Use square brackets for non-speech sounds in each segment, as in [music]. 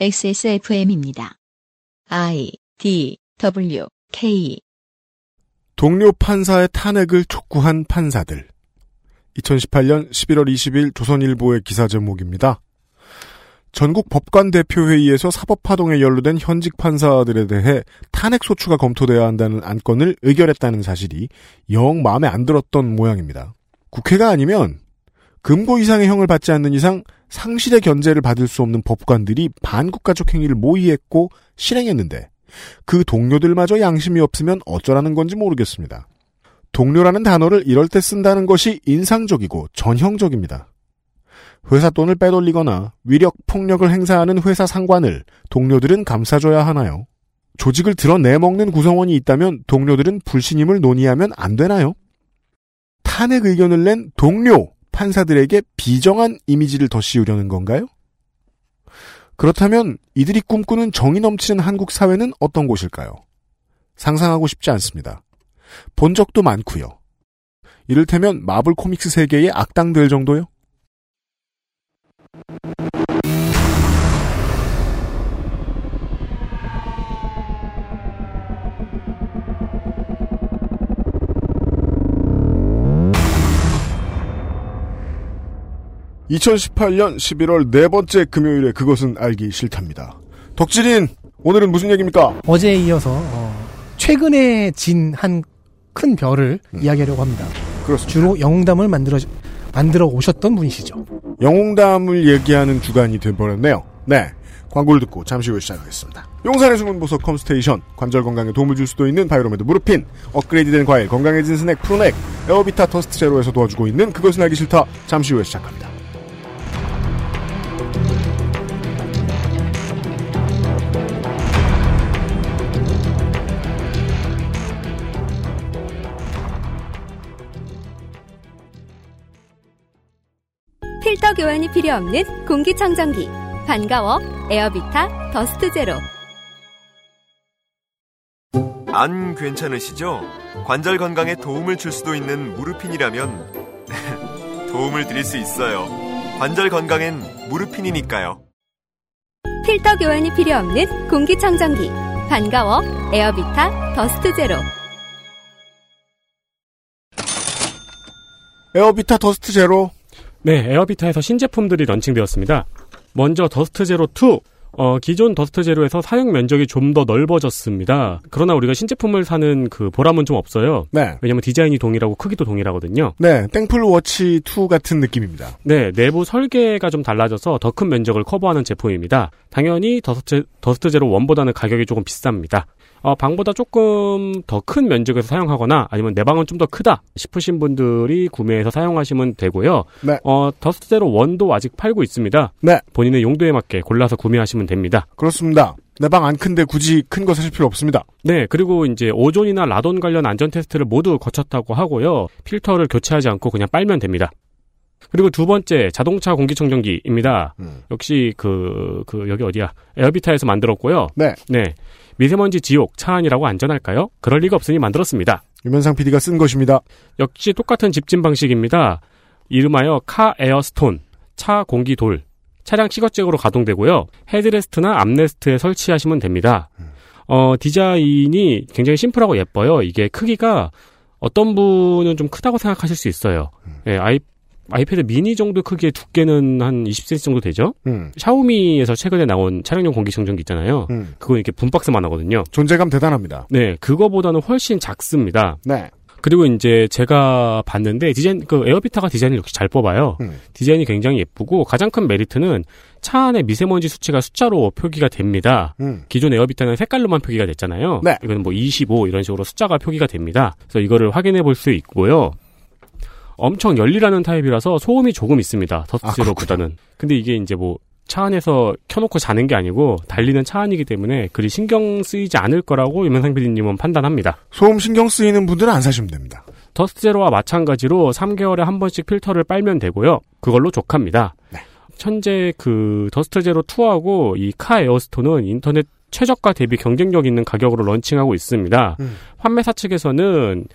XSFM입니다. I D W K 동료 판사의 탄핵을 촉구한 판사들. 2018년 11월 20일 조선일보의 기사 제목입니다. 전국 법관 대표회의에서 사법파동에 연루된 현직 판사들에 대해 탄핵 소추가 검토돼야 한다는 안건을 의결했다는 사실이 영 마음에 안 들었던 모양입니다. 국회가 아니면 금고 이상의 형을 받지 않는 이상 상실의 견제를 받을 수 없는 법관들이 반국가적 행위를 모의했고 실행했는데 그 동료들마저 양심이 없으면 어쩌라는 건지 모르겠습니다. 동료라는 단어를 이럴 때 쓴다는 것이 인상적이고 전형적입니다. 회사 돈을 빼돌리거나 위력, 폭력을 행사하는 회사 상관을 동료들은 감싸줘야 하나요? 조직을 드러내먹는 구성원이 있다면 동료들은 불신임을 논의하면 안 되나요? 탄핵 의견을 낸 동료 판사들에게 비정한 이미지를 더 씌우려는 건가요? 그렇다면 이들이 꿈꾸는 정의 넘치는 한국 사회는 어떤 곳일까요? 상상하고 싶지 않습니다. 본 적도 많고요. 이를테면 마블 코믹스 세계의 악당들 정도요? 2018년 11월 네 번째 금요일에 그것은 알기 싫답니다. 덕질인 오늘은 무슨 얘기입니까? 어제에 이어서 어, 최근에 진 한 큰 별을 이야기하려고 합니다. 그렇습니다. 주로 영웅담을 만들어 만들어 오셨던 분이시죠. 영웅담을 얘기하는 주간이 돼버렸네요. 네. 광고를 듣고 잠시 후에 시작하겠습니다. 용산의 숨은 보석 컴스테이션, 관절 건강에 도움을 줄 수도 있는 바이로메드 무르핀, 업그레이드된 과일 건강해진 스낵 프로넥, 에어비타 더스트 제로에서 도와주고 있는 그것은 알기 싫다. 잠시 후에 시작합니다. 필터 교환이 필요 없는 공기청정기. 반가워. 에어비타 더스트 제로. 안 괜찮으시죠? 관절 건강에 도움을 줄 수도 있는 무르핀이라면 [laughs] 도움을 드릴 수 있어요. 관절 건강엔 무르핀이니까요. 필터 교환이 필요 없는 공기청정기. 반가워. 에어비타 더스트 제로. 에어비타 더스트 제로. 네, 에어비타에서 신제품들이 런칭되었습니다. 먼저 더스트 제로 2. 어, 기존 더스트 제로에서 사용 면적이 좀 더 넓어졌습니다. 그러나 우리가 신제품을 사는 그 보람은 좀 없어요. 네. 왜냐면 디자인이 동일하고 크기도 동일하거든요. 네. 땡플 워치 2 같은 느낌입니다. 네, 내부 설계가 좀 달라져서 더 큰 면적을 커버하는 제품입니다. 당연히 더스트, 더스트 제로 1보다는 가격이 조금 비쌉니다. 어, 방보다 조금 더 큰 면적에서 사용하거나 아니면 내 방은 좀 더 크다 싶으신 분들이 구매해서 사용하시면 되고요. 네. 어, 더스트 제로 1도 아직 팔고 있습니다. 네. 본인의 용도에 맞게 골라서 구매하시면 됩니다. 그렇습니다. 내 방 안 큰데 굳이 큰 거 사실 필요 없습니다. 네, 그리고 이제 오존이나 라돈 관련 안전 테스트를 모두 거쳤다고 하고요. 필터를 교체하지 않고 그냥 빨면 됩니다. 그리고 두 번째 자동차 공기청정기입니다. 음. 역시 그, 그, 여기 어디야? 에어비타에서 만들었고요. 네. 네. 미세먼지 지옥, 차 안이라고 안전할까요? 그럴 리가 없으니 만들었습니다. 유면상 PD가 쓴 것입니다. 역시 똑같은 집진 방식입니다. 이름하여 카 에어스톤, 차 공기 돌. 차량 시거잭으로 가동되고요. 헤드레스트나 암레스트에 설치하시면 됩니다. 어, 디자인이 굉장히 심플하고 예뻐요. 이게 크기가 어떤 분은 좀 크다고 생각하실 수 있어요. 예, 아이, 아이패드 미니 정도 크기의 두께는 한 20cm 정도 되죠? 음. 샤오미에서 최근에 나온 차량용 공기청정기 있잖아요. 음. 그거 이렇게 붐박스만 하거든요. 존재감 대단합니다. 네, 그거보다는 훨씬 작습니다. 네. 그리고 이제 제가 봤는데 디자인 그 에어비타가 디자인을 역시 잘 뽑아요. 음. 디자인이 굉장히 예쁘고 가장 큰 메리트는 차 안에 미세먼지 수치가 숫자로 표기가 됩니다. 음. 기존 에어비타는 색깔로만 표기가 됐잖아요. 네. 이거는 뭐 25 이런 식으로 숫자가 표기가 됩니다. 그래서 이거를 확인해 볼 수 있고요. 엄청 열일하는 타입이라서 소음이 조금 있습니다. 더스트제로보다는. 근데 이게 이제 뭐 차 안에서 켜놓고 자는 게 아니고 달리는 차 안이기 때문에 그리 신경 쓰이지 않을 거라고 유명상 PD님은 판단합니다. 소음 신경 쓰이는 분들은 안 사시면 됩니다. 더스트 제로와 마찬가지로 3개월에 한 번씩 필터를 빨면 되고요. 그걸로 족합니다. 네. 현재 그 더스트 제로 2하고 이 카 에어스톤은 인터넷 최저가 대비 경쟁력 있는 가격으로 런칭하고 있습니다. 음. 판매사 측에서는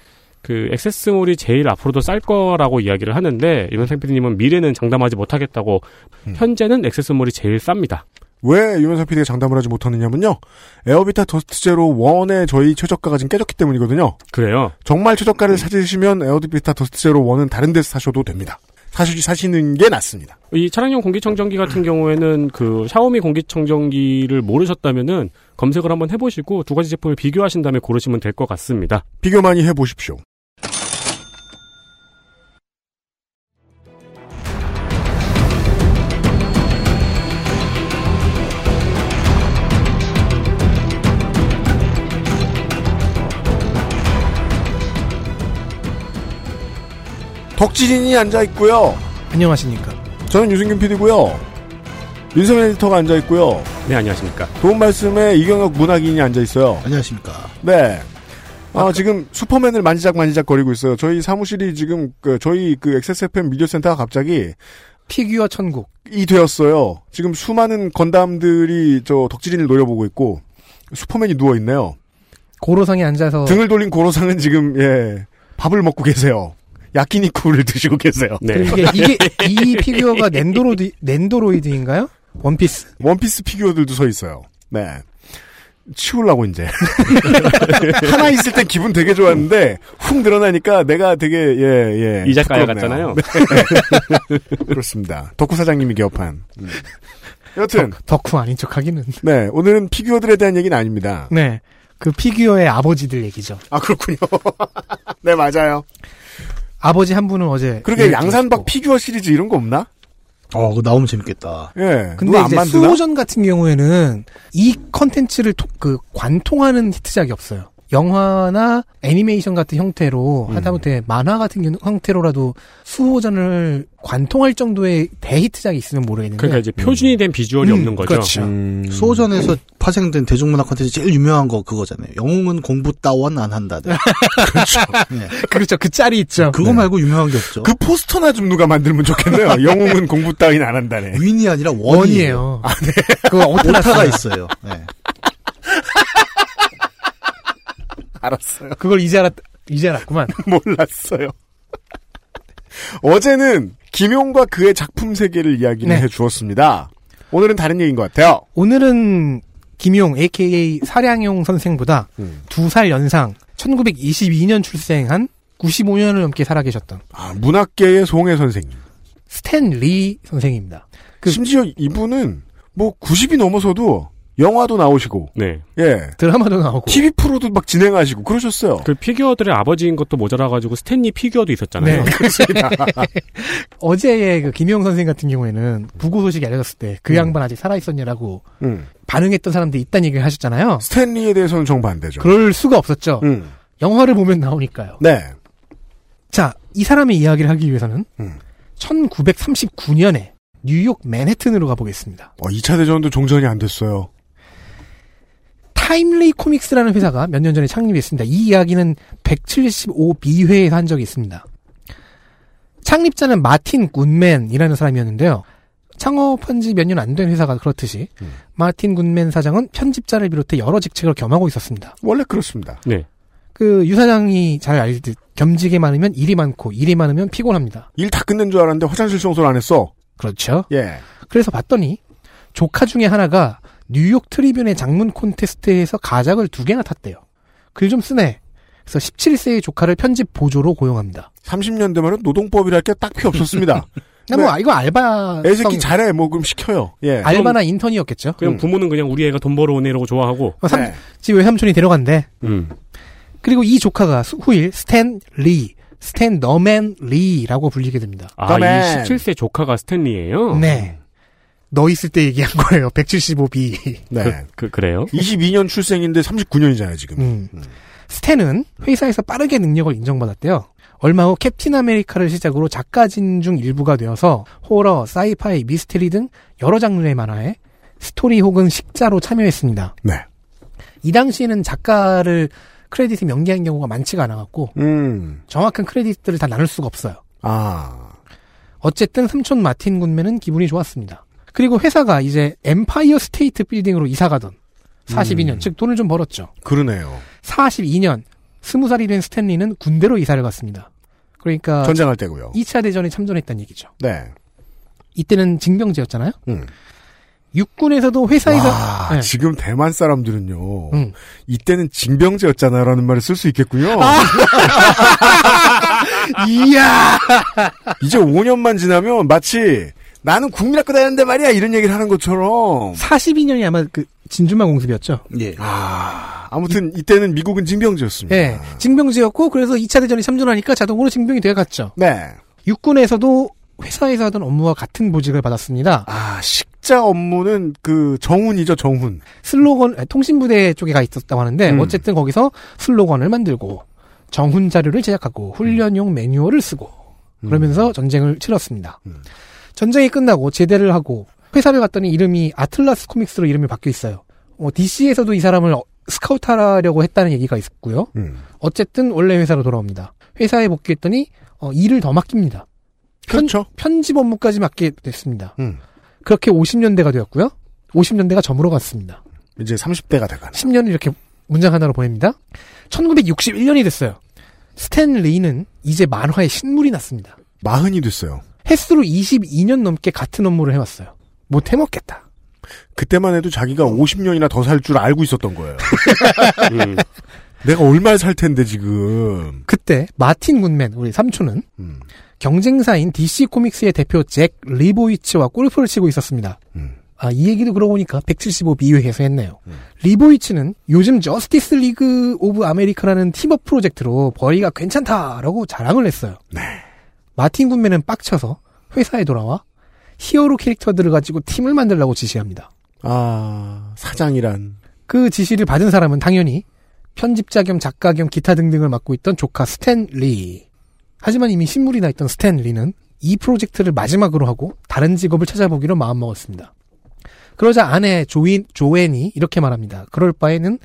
그 액세스몰이 제일 앞으로도 쌀 거라고 이야기를 하는데 이명상 PD님은 미래는 장담하지 못하겠다고 음. 현재는 액세스몰이 제일 쌉니다. 왜 유면상 PD가 장담을 하지 못하느냐면요. 에어비타 더스트 제로 1의 저희 최저가가 지금 깨졌기 때문이거든요. 그래요. 정말 최저가를 찾으시면 에어비타 더스트 제로 1은 다른 데서 사셔도 됩니다. 사시, 사시는 게 낫습니다. 이 차량용 공기청정기 같은 경우에는 그 샤오미 공기청정기를 모르셨다면은 검색을 한번 해보시고 두 가지 제품을 비교하신 다음에 고르시면 될 것 같습니다. 비교 많이 해보십시오. 덕질인이 앉아 있고요. 안녕하십니까. 저는 유승균 PD고요. 윤세민 에디터가 앉아 있고요. 네, 안녕하십니까. 도움 말씀에 이경혁 문학인이 앉아 있어요. 안녕하십니까. 네. 아, 지금 슈퍼맨을 만지작 만지작 거리고 있어요. 저희 사무실이 지금 그 저희 그 XSFM 미디어 센터가 갑자기 피규어 천국. 이 되었어요. 지금 수많은 건담들이 저 덕질인을 노려보고 있고 슈퍼맨이 누워 있네요. 고로상에 앉아서 등을 돌린 고로상은 지금 예 밥을 먹고 계세요. 야끼니쿠를 드시고 계세요. 네. 이게, 이게 이 피규어가 넨도로드 넨도로이드인가요? 원피스. 원피스 피규어들도 서 있어요. 네. 치우려고 이제 [laughs] 하나 있을 땐 기분 되게 좋았는데 훅 늘어나니까 내가 되게 예예 이 작가야 같잖아요. [laughs] 그렇습니다. 덕후 사장님이 개업한. 음. 여튼 덕후 아닌 척 하기는. 네 오늘은 피규어들에 대한 얘기는 아닙니다. 네. 그 피규어의 아버지들 얘기죠. 아 그렇군요. [laughs] 네 맞아요. 아버지 한 분은 어제. 그러게 일찍 양산박. 피규어 시리즈 이런 거 없나? 어, 그거 나오면 재밌겠다. 예. 근데 이제 만드나? 수호전 같은 경우에는 이 컨텐츠를 토- 그 관통하는 히트작이 없어요. 영화나 애니메이션 같은 형태로 음. 하다못해 만화 같은 형태로라도 수호전을 관통할 정도의 대히트작이 있으면 모르겠는데 그러니까 이제 표준이 된 비주얼이 음, 없는 거죠. 그렇죠. 음. 수호전에서 파생된 대중문화 콘텐츠 제일 유명한 거 그거잖아요. 영웅은 공부 따윈 안 한다. 그렇죠. 네. [laughs] 그렇죠 그 짤이 있죠. 그거 말고 유명한 게 없죠. 그 포스터나 좀 누가 만들면 좋겠네요. [laughs] 영웅은 공부 따윈 안 한다네. 윈이 아니라 원이에요. 원이에요. 아, 네. 그거 오타가 오타가 있어요. 네. 알았어요. 그걸 이제 알았 이제 알았구만. [laughs] 몰랐어요. 어제는 김용과 그의 작품 세계를 이야기를 네. 해 주었습니다. 오늘은 다른 얘기인 것 같아요. 오늘은 김용 AKA 사량용 선생보다 음. 두살 연상 1922년 출생한 95년을 넘게 살아계셨던 아, 만화계의 송해 선생님. 스탠 리 선생입니다. 그- 심지어 이분은 뭐 90이 넘어서도 영화도 나오시고, 네. 예. 드라마도 나오고 TV 프로도 막 진행하시고 그러셨어요. 그 피규어들의 아버지인 것도 모자라가지고 스탠리 피규어도 있었잖아요. 네. 그렇습니다. [laughs] 어제의 그 김용 선생 같은 경우에는 부고 소식이 알려졌을 때 그 양반 아직 살아있었냐라고 음. 반응했던 사람들이 있다는 얘기를 하셨잖아요. 스탠리에 대해서는 정반대죠. 그럴 수가 없었죠. 음. 영화를 보면 나오니까요. 네. 자, 이 사람의 이야기를 하기 위해서는 음. 1939년에 뉴욕 맨해튼으로 가보겠습니다. 어, 2차 대전도 종전이 안 됐어요. 타임리 코믹스라는 회사가 몇 년 전에 창립했습니다. 이 이야기는 175비회에서 한 적이 있습니다. 창립자는 마틴 굿맨이라는 사람이었는데요. 창업한 지 몇 년 안 된 회사가 그렇듯이 음. 마틴 굿맨 사장은 편집자를 비롯해 여러 직책을 겸하고 있었습니다. 원래 그렇습니다. 네. 그 유사장이 잘 알듯 겸직이 많으면 일이 많고 일이 많으면 피곤합니다. 일 다 끝낸 줄 알았는데 화장실 청소를 안 했어. 그렇죠. 예. 그래서 봤더니 조카 중에 하나가 뉴욕 트리뷴의 장문 콘테스트에서 가작을 두 개나 탔대요. 글 좀 쓰네. 그래서 17세의 조카를 편집 보조로 고용합니다. 30년대 말은 노동법이랄 게딱 필요 없었습니다. [laughs] 뭐 아, 이거 알바 애새끼 잘해. 뭐 그럼 시켜요. 예. 알바나 인턴이었겠죠. 그냥 음. 부모는 그냥 우리 애가 돈 벌어오네 이러고 좋아하고. 어, 삼, 네. 집 외삼촌이 데려간대. 음. 그리고 이 조카가 수- 후일 스탠 리, 스탠 너맨 리라고 불리게 됩니다. 아, 그러면- 이 17세 조카가 스탠 리예요. 네. 너 있을 때 얘기한 거예요. 175B. [laughs] 네. 그, 그 그 래요? 22년 출생인데 39년이잖아요, 지금. 음. 음. 스탠은 회사에서 빠르게 능력을 인정받았대요. 얼마 후 캡틴 아메리카를 시작으로 작가진 중 일부가 되어서 호러, sci-fi, 미스테리 등 여러 장르의 만화에 스토리 혹은 식자로 참여했습니다. 네. 이 당시에는 작가를 크레딧에 명기한 경우가 많지가 않아갖고 음. 정확한 크레딧들을 다 나눌 수가 없어요. 아. 어쨌든 삼촌 마틴 굿맨은 기분이 좋았습니다. 그리고 회사가 이제 엠파이어 스테이트 빌딩으로 이사 가던 42년, 음. 즉 돈을 좀 벌었죠. 그러네요. 42년, 20살이 된 스탠리는 군대로 이사를 갔습니다. 그러니까 전쟁할 때고요. 2차 대전에 참전했다는 얘기죠. 네. 이때는 징병제였잖아요. 음. 육군에서도 회사에서 와, 네. 지금 대만 사람들은요. 음. 이때는 징병제였잖아라는 말을 쓸 수 있겠군요. 아. [laughs] 이야 이제 5년만 지나면 마치 나는 국민학교 다녔는데 말이야 이런 얘기를 하는 것처럼 42년이 아마 그 진주만 공습이었죠. 예. 아, 아무튼 이 때는 미국은 징병제였습니다. 예, 징병제였고 그래서 2차 대전이 참전하니까 자동으로 징병이 되어갔죠. 네. 육군에서도 회사에서 하던 업무와 같은 보직을 받았습니다. 아, 식자 업무는 그 정훈이죠, 정훈. 슬로건 통신부대 쪽에 가 있었다고 하는데 음. 어쨌든 거기서 슬로건을 만들고 정훈 자료를 제작하고 훈련용 매뉴얼을 쓰고 그러면서 전쟁을 치렀습니다. 음. 전쟁이 끝나고 제대를 하고 회사를 갔더니 이름이 아틀라스 코믹스로 이름이 바뀌어 있어요. 어, DC에서도 이 사람을 어, 스카우트하려고 했다는 얘기가 있고요. 음. 어쨌든 원래 회사로 돌아옵니다. 회사에 복귀했더니 어, 일을 더 맡깁니다. 편- 그렇죠. 편집 업무까지 맡게 됐습니다. 음. 그렇게 50년대가 되었고요. 50년대가 저물어 갔습니다. 이제 30대가 돼가는. 10년을 이렇게 문장 하나로 보냅니다. 1961년이 됐어요. 스탠 리는 이제 만화의 신물이 났습니다. 마흔이 됐어요. 횟수로 22년 넘게 같은 업무를 해왔어요. 못 해먹겠다. 그때만 해도 자기가 50년이나 더 살 줄 알고 있었던 거예요. [laughs] 음. 내가 얼마를 살 텐데 지금. 그때 마틴 굿맨 우리 삼촌은 음. 경쟁사인 DC 코믹스의 대표 잭 리보이츠와 골프를 치고 있었습니다. 음. 아, 이 얘기도 그러고 보니까 175B회에서 했네요. 음. 리보이츠는 요즘 저스티스 리그 오브 아메리카라는 team-up 프로젝트로 벌이가 괜찮다라고 자랑을 했어요. 네. 마틴 굿맨은 빡쳐서 회사에 돌아와 히어로 캐릭터들을 가지고 팀을 만들라고 지시합니다. 아, 사장이란. 그 지시를 받은 사람은 당연히 편집자 겸 작가 겸 기타 등등을 맡고 있던 조카 스탠 리. 하지만 이미 신물이 나 있던 스탠 리는 이 프로젝트를 마지막으로 하고 다른 직업을 찾아보기로 마음먹었습니다. 그러자 아내 조인, 조앤이 이렇게 말합니다. 그럴 바에는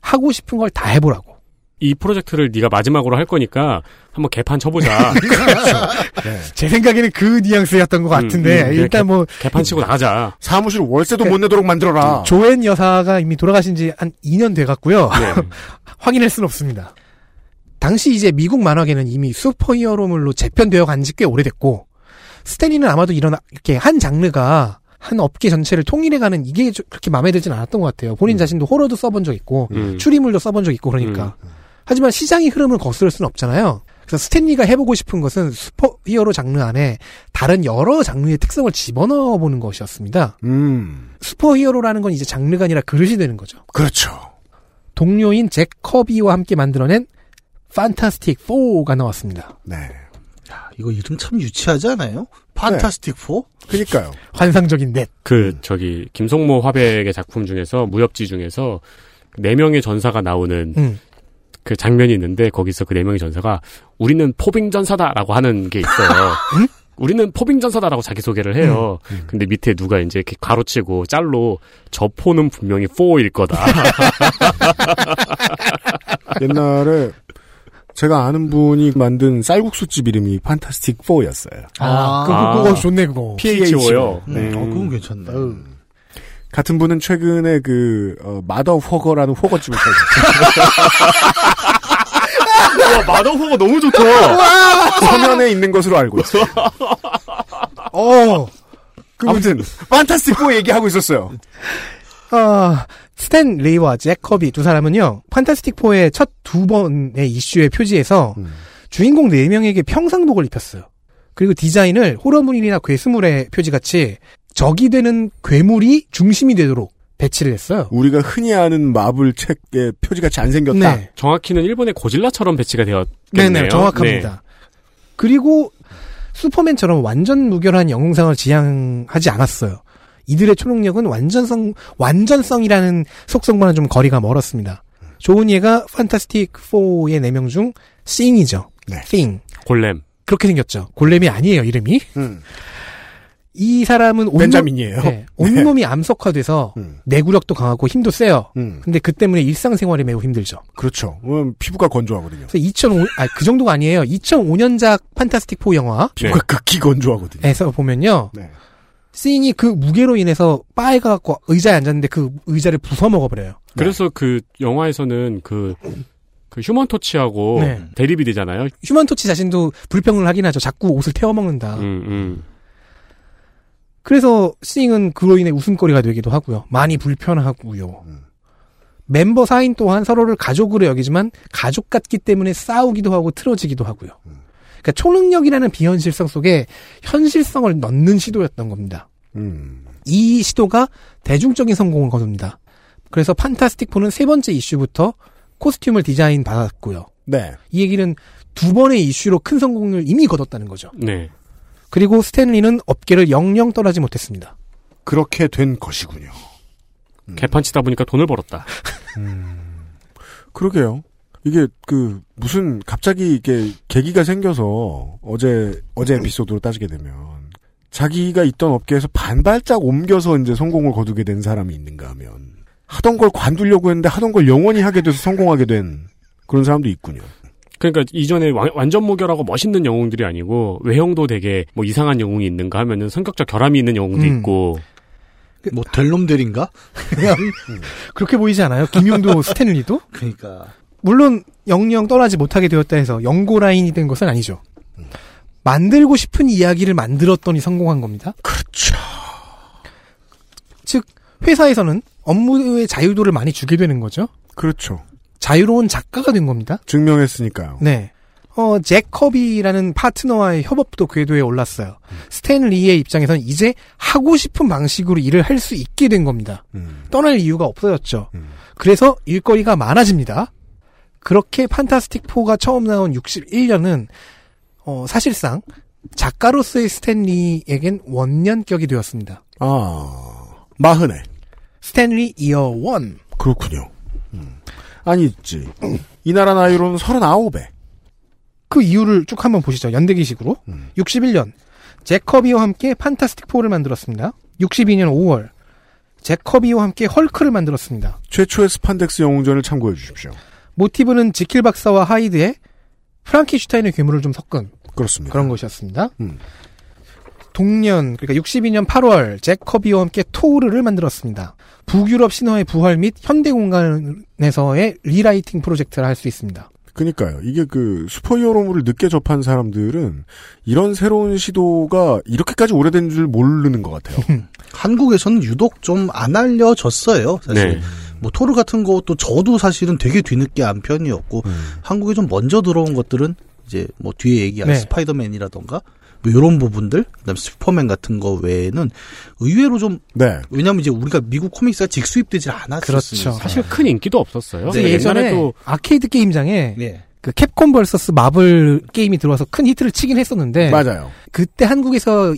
하고 싶은 걸 다 해보라고. 이 프로젝트를 네가 마지막으로 할 거니까 한번 개판 쳐보자. [laughs] 제 생각에는 그 뉘앙스였던 것 같은데 음, 음, 일단 뭐 개판 치고 나가자. 사무실 월세도 못 내도록 만들어라. 조앤 여사가 이미 돌아가신 지 한 2년 돼갔고요. 네. [laughs] 확인할 수는 없습니다. 당시 이제 미국 만화계는 이미 슈퍼히어로물로 재편되어 간 지 꽤 오래됐고 스탠리는 아마도 이런 이렇게 한 장르가 한 업계 전체를 통일해가는 이게 좀 그렇게 마음에 들진 않았던 것 같아요. 본인 자신도 호러도 써본 적 있고 음. 추리물도 써본 적 있고 그러니까. 하지만 시장의 흐름을 거스를 수는 없잖아요. 그래서 스탠리가 해보고 싶은 것은 슈퍼히어로 장르 안에 다른 여러 장르의 특성을 집어넣어 보는 것이었습니다. 음, 슈퍼히어로라는 건 이제 장르가 아니라 그릇이 되는 거죠. 그렇죠. 동료인 잭 커비와 함께 만들어낸 판타스틱 4가 나왔습니다. 네. 이거 이름 참 유치하지 않아요? 판타스틱 4? 그니까요. 환상적인 넷. 그 저기 김성모 화백의 작품 중에서 무협지 중에서 네 명의 전사가 나오는 음. 그 장면이 있는데 거기서 그 네 명의 전사가 우리는 포빙 전사다라고 하는 게 있어요. [laughs] 우리는 포빙 전사다라고 자기 소개를 해요. 근데 밑에 누가 이제 이렇게 가로치고 짤로 저 포는 분명히 4일 거다. [laughs] 옛날에 제가 아는 분이 만든 쌀국수집 이름이 판타스틱 4였어요. 아, 그거, 아. 그거 좋네, 그거. PHO요. 음, 네. 어, 그건 괜찮네. 같은 분은 최근에 그 어, 마더 허거라는 허거집을 찾았어요. 와, 마더호가 너무 좋다. 서면에 있는 것으로 알고 있어요. 어, 아무튼 판타스틱 4 얘기하고 있었어요. 아, 스탠 리와 잭 커비 두 사람은요, 판타스틱 4의 첫 두 번의 이슈의 표지에서 음. 주인공 네 명에게 평상복을 입혔어요. 그리고 디자인을 호러물이나 괴수물의 표지같이 적이 되는 괴물이 중심이 되도록 배치를 했어요. 우리가 흔히 아는 마블 책의 표지같이 안 생겼다. 네. 정확히는 일본의 고질라처럼 배치가 되었겠네요. 네네, 정확합니다. 그리고 슈퍼맨처럼 완전 무결한 영웅상을 지향하지 않았어요. 이들의 초능력은 완전성, 완전성이라는 속성과는 좀 거리가 멀었습니다. 좋은 예가 판타스틱 4의 4명 중 싱이죠. 네. 싱. 네. 골렘. 그렇게 생겼죠. 골렘이 아니에요, 이름이. 음, 이 사람은 온몸, 벤자민이에요. 네, 온몸이 암석화돼서 [laughs] 음, 내구력도 강하고 힘도 세요. 음, 근데 그 때문에 일상생활이 매우 힘들죠. 그렇죠. 음, 피부가 건조하거든요. 그래서 2005, 아, 그 정도가 아니에요. 2005년작 판타스틱 4 영화, 피부가 극히 건조하거든요. 에서 보면요. 네. 씬이 그 무게로 인해서 빠해가갖고 의자에 앉았는데 그 의자를 부숴 먹어버려요. 그래서 그 영화에서는 그, 그 휴먼 토치하고 네. 대립이 되잖아요. 휴먼 토치 자신도 불평을 하긴 하죠. 자꾸 옷을 태워 먹는다. 음, 음. 그래서 싱은 그로 인해 웃음거리가 되기도 하고요. 많이 불편하고요. 음. 멤버 사인 또한 서로를 가족으로 여기지만 가족 같기 때문에 싸우기도 하고 틀어지기도 하고요. 그러니까 초능력이라는 비현실성 속에 현실성을 넣는 시도였던 겁니다. 음. 이 시도가 대중적인 성공을 거둡니다. 그래서 판타스틱 4는 세 번째 이슈부터 코스튬을 디자인 받았고요. 네. 이 얘기는 두 번의 이슈로 큰 성공을 이미 거뒀다는 거죠. 네. 그리고 스탠리는 업계를 영영 떠나지 못했습니다. 그렇게 된 것이군요. 개판 치다 보니까 돈을 벌었다. 그러게요. 이게 그 무슨 갑자기 이게 계기가 생겨서 어제 어제 에피소드로 따지게 되면 자기가 있던 업계에서 반발짝 옮겨서 이제 성공을 거두게 된 사람이 있는가 하면 하던 걸 관두려고 했는데 하던 걸 영원히 하게 돼서 성공하게 된 그런 사람도 있군요. 그러니까 이전에 완- 완전 무결하고 멋있는 영웅들이 아니고 외형도 되게 뭐 이상한 영웅이 있는가 하면은 성격적 결함이 있는 영웅도 음. 있고 뭐 델놈델인가? [laughs] 그렇게 보이지 않아요? 김용도 [laughs] 스탠리도? 그러니까 물론 영영 떠나지 못하게 되었다 해서 연고 라인이 된 것은 아니죠. 만들고 싶은 이야기를 만들었더니 성공한 겁니다. 그렇죠. 즉 회사에서는 업무의 자유도를 많이 주게 되는 거죠. 그렇죠. 자유로운 작가가 된 겁니다. 증명했으니까요. 네. 어, 잭 커비라는 파트너와의 협업도 궤도에 올랐어요. 스탠 리의 입장에서는 이제 하고 싶은 방식으로 일을 할 수 있게 된 겁니다. 음. 떠날 이유가 없어졌죠. 음. 그래서 일거리가 많아집니다. 그렇게 판타스틱 4가 처음 나온 61년은 어, 사실상 작가로서의 스탠리에겐 원년격이 되었습니다. 아 마흔에 스탠리 이어 1. 그렇군요. 음. 아니 있지. 이 나라 나이로는 서른아홉에 그 이유를 쭉 한번 보시죠. 연대기식으로. 음. 61년 잭 커비와 함께 판타스틱 4를 만들었습니다. 62년 5월 잭 커비와 함께 헐크를 만들었습니다. 최초의 스판덱스 영웅전을 참고해 주십시오. 모티브는 지킬 박사와 하이드에 프랑켄슈타인의 괴물을 좀 섞은 그렇습니다. 그런 것이었습니다. 음. 동년 그러니까 62년 8월 잭 커비와 함께 토르를 만들었습니다. 북유럽 신화의 부활 및 현대 공간에서의 rewriting 프로젝트를 할 수 있습니다. 그니까요. 이게 그 슈퍼히어로물을 늦게 접한 사람들은 이런 새로운 시도가 이렇게까지 오래된 줄 모르는 것 같아요. 한국에서는 유독 좀 안 알려졌어요. 사실 네. 뭐 토르 같은 것도 저도 사실은 되게 뒤늦게 안 편이었고 음. 한국에 좀 먼저 들어온 것들은 이제 뭐 뒤에 얘기할 네. 스파이더맨이라던가 뭐 이런 부분들 그다음 에 슈퍼맨 같은 거 외에는 의외로 좀 네. 왜냐면 이제 우리가 미국 코믹스가 직수입되질 않았었으니까 그렇죠. 사실 큰 인기도 없었어요. 그래서 네, 예전에 옛날에도 아케이드 게임장에 네. 그 캡콤 vs 마블 게임이 들어와서 큰 히트를 치긴 했었는데 맞아요. 그때 한국에서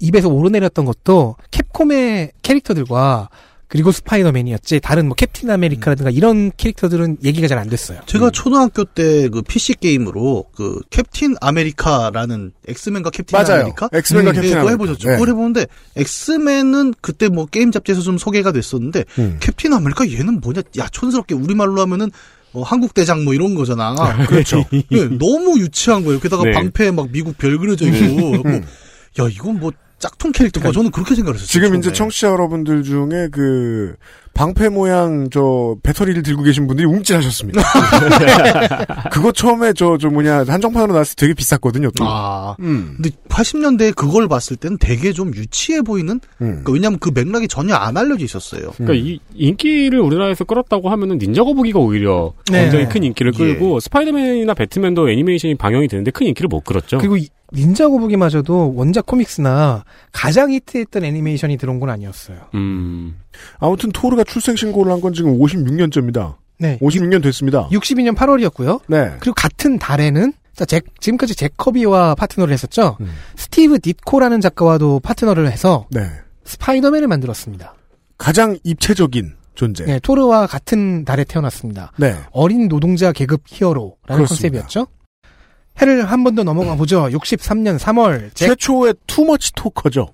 입에서 오르내렸던 것도 캡콤의 캐릭터들과 그리고 스파이더맨이었지 다른 뭐 캡틴 아메리카라든가 이런 캐릭터들은 얘기가 잘 안 됐어요. 제가 초등학교 때 그 PC 게임으로 그 캡틴 아메리카라는 엑스맨과 캡틴 맞아요. 아메리카 엑스맨과 음, 캡틴 네, 그거 아메리카. 해보셨죠. 네. 그걸 해보는데 엑스맨은 그때 뭐 게임 잡지에서 좀 소개가 됐었는데 음. 캡틴 아메리카 얘는 뭐냐 야 촌스럽게 우리말로 하면은 어, 한국 대장 뭐 이런 거잖아. 그렇죠. 예, [laughs] 너무 유치한 거예요. 게다가 네. 방패에 막 미국 별 그려져 있고. 그래갖고 야 이건 뭐 짝퉁 캐릭터가 저는 그렇게 생각을 했어요. 지금 이제 처음에. 청취자 여러분들 중에 그 방패 모양 저 배터리를 들고 계신 분들이 움찔하셨습니다. [laughs] 그거 처음에 저저 뭐냐 한정판으로 나왔을 때 되게 비쌌거든요. 또. 아. 음. 근데 80년대에 그걸 봤을 때는 되게 좀 유치해 보이는 음. 그러니까 왜냐면 그 맥락이 전혀 안 알려져 있었어요. 그러니까 이 인기를 우리나라에서 끌었다고 하면은 닌자 거북이가 오히려 네. 굉장히 큰 인기를 예. 끌고 스파이더맨이나 배트맨도 애니메이션이 방영이 되는데 큰 인기를 못 끌었죠. 그리고 이- 닌자 거북이마저도 원작 코믹스나 가장 히트했던 애니메이션이 들어온 건 아니었어요. 음. 아무튼 토르가 출생 신고를 한 건 지금 56년째입니다. 네. 56년 됐습니다. 62년 8월이었고요. 네. 그리고 같은 달에는 자, 잭, 지금까지 잭 커비와 파트너를 했었죠. 음. 스티브 딧코라는 작가와도 파트너를 해서 네. 스파이더맨을 만들었습니다. 가장 입체적인 존재. 네, 토르와 같은 달에 태어났습니다. 네. 어린 노동자 계급 히어로라는 그렇습니다. 컨셉이었죠. 해를 한 번 더 넘어가 보죠. 63년 3월 잭 최초의 too much talker죠.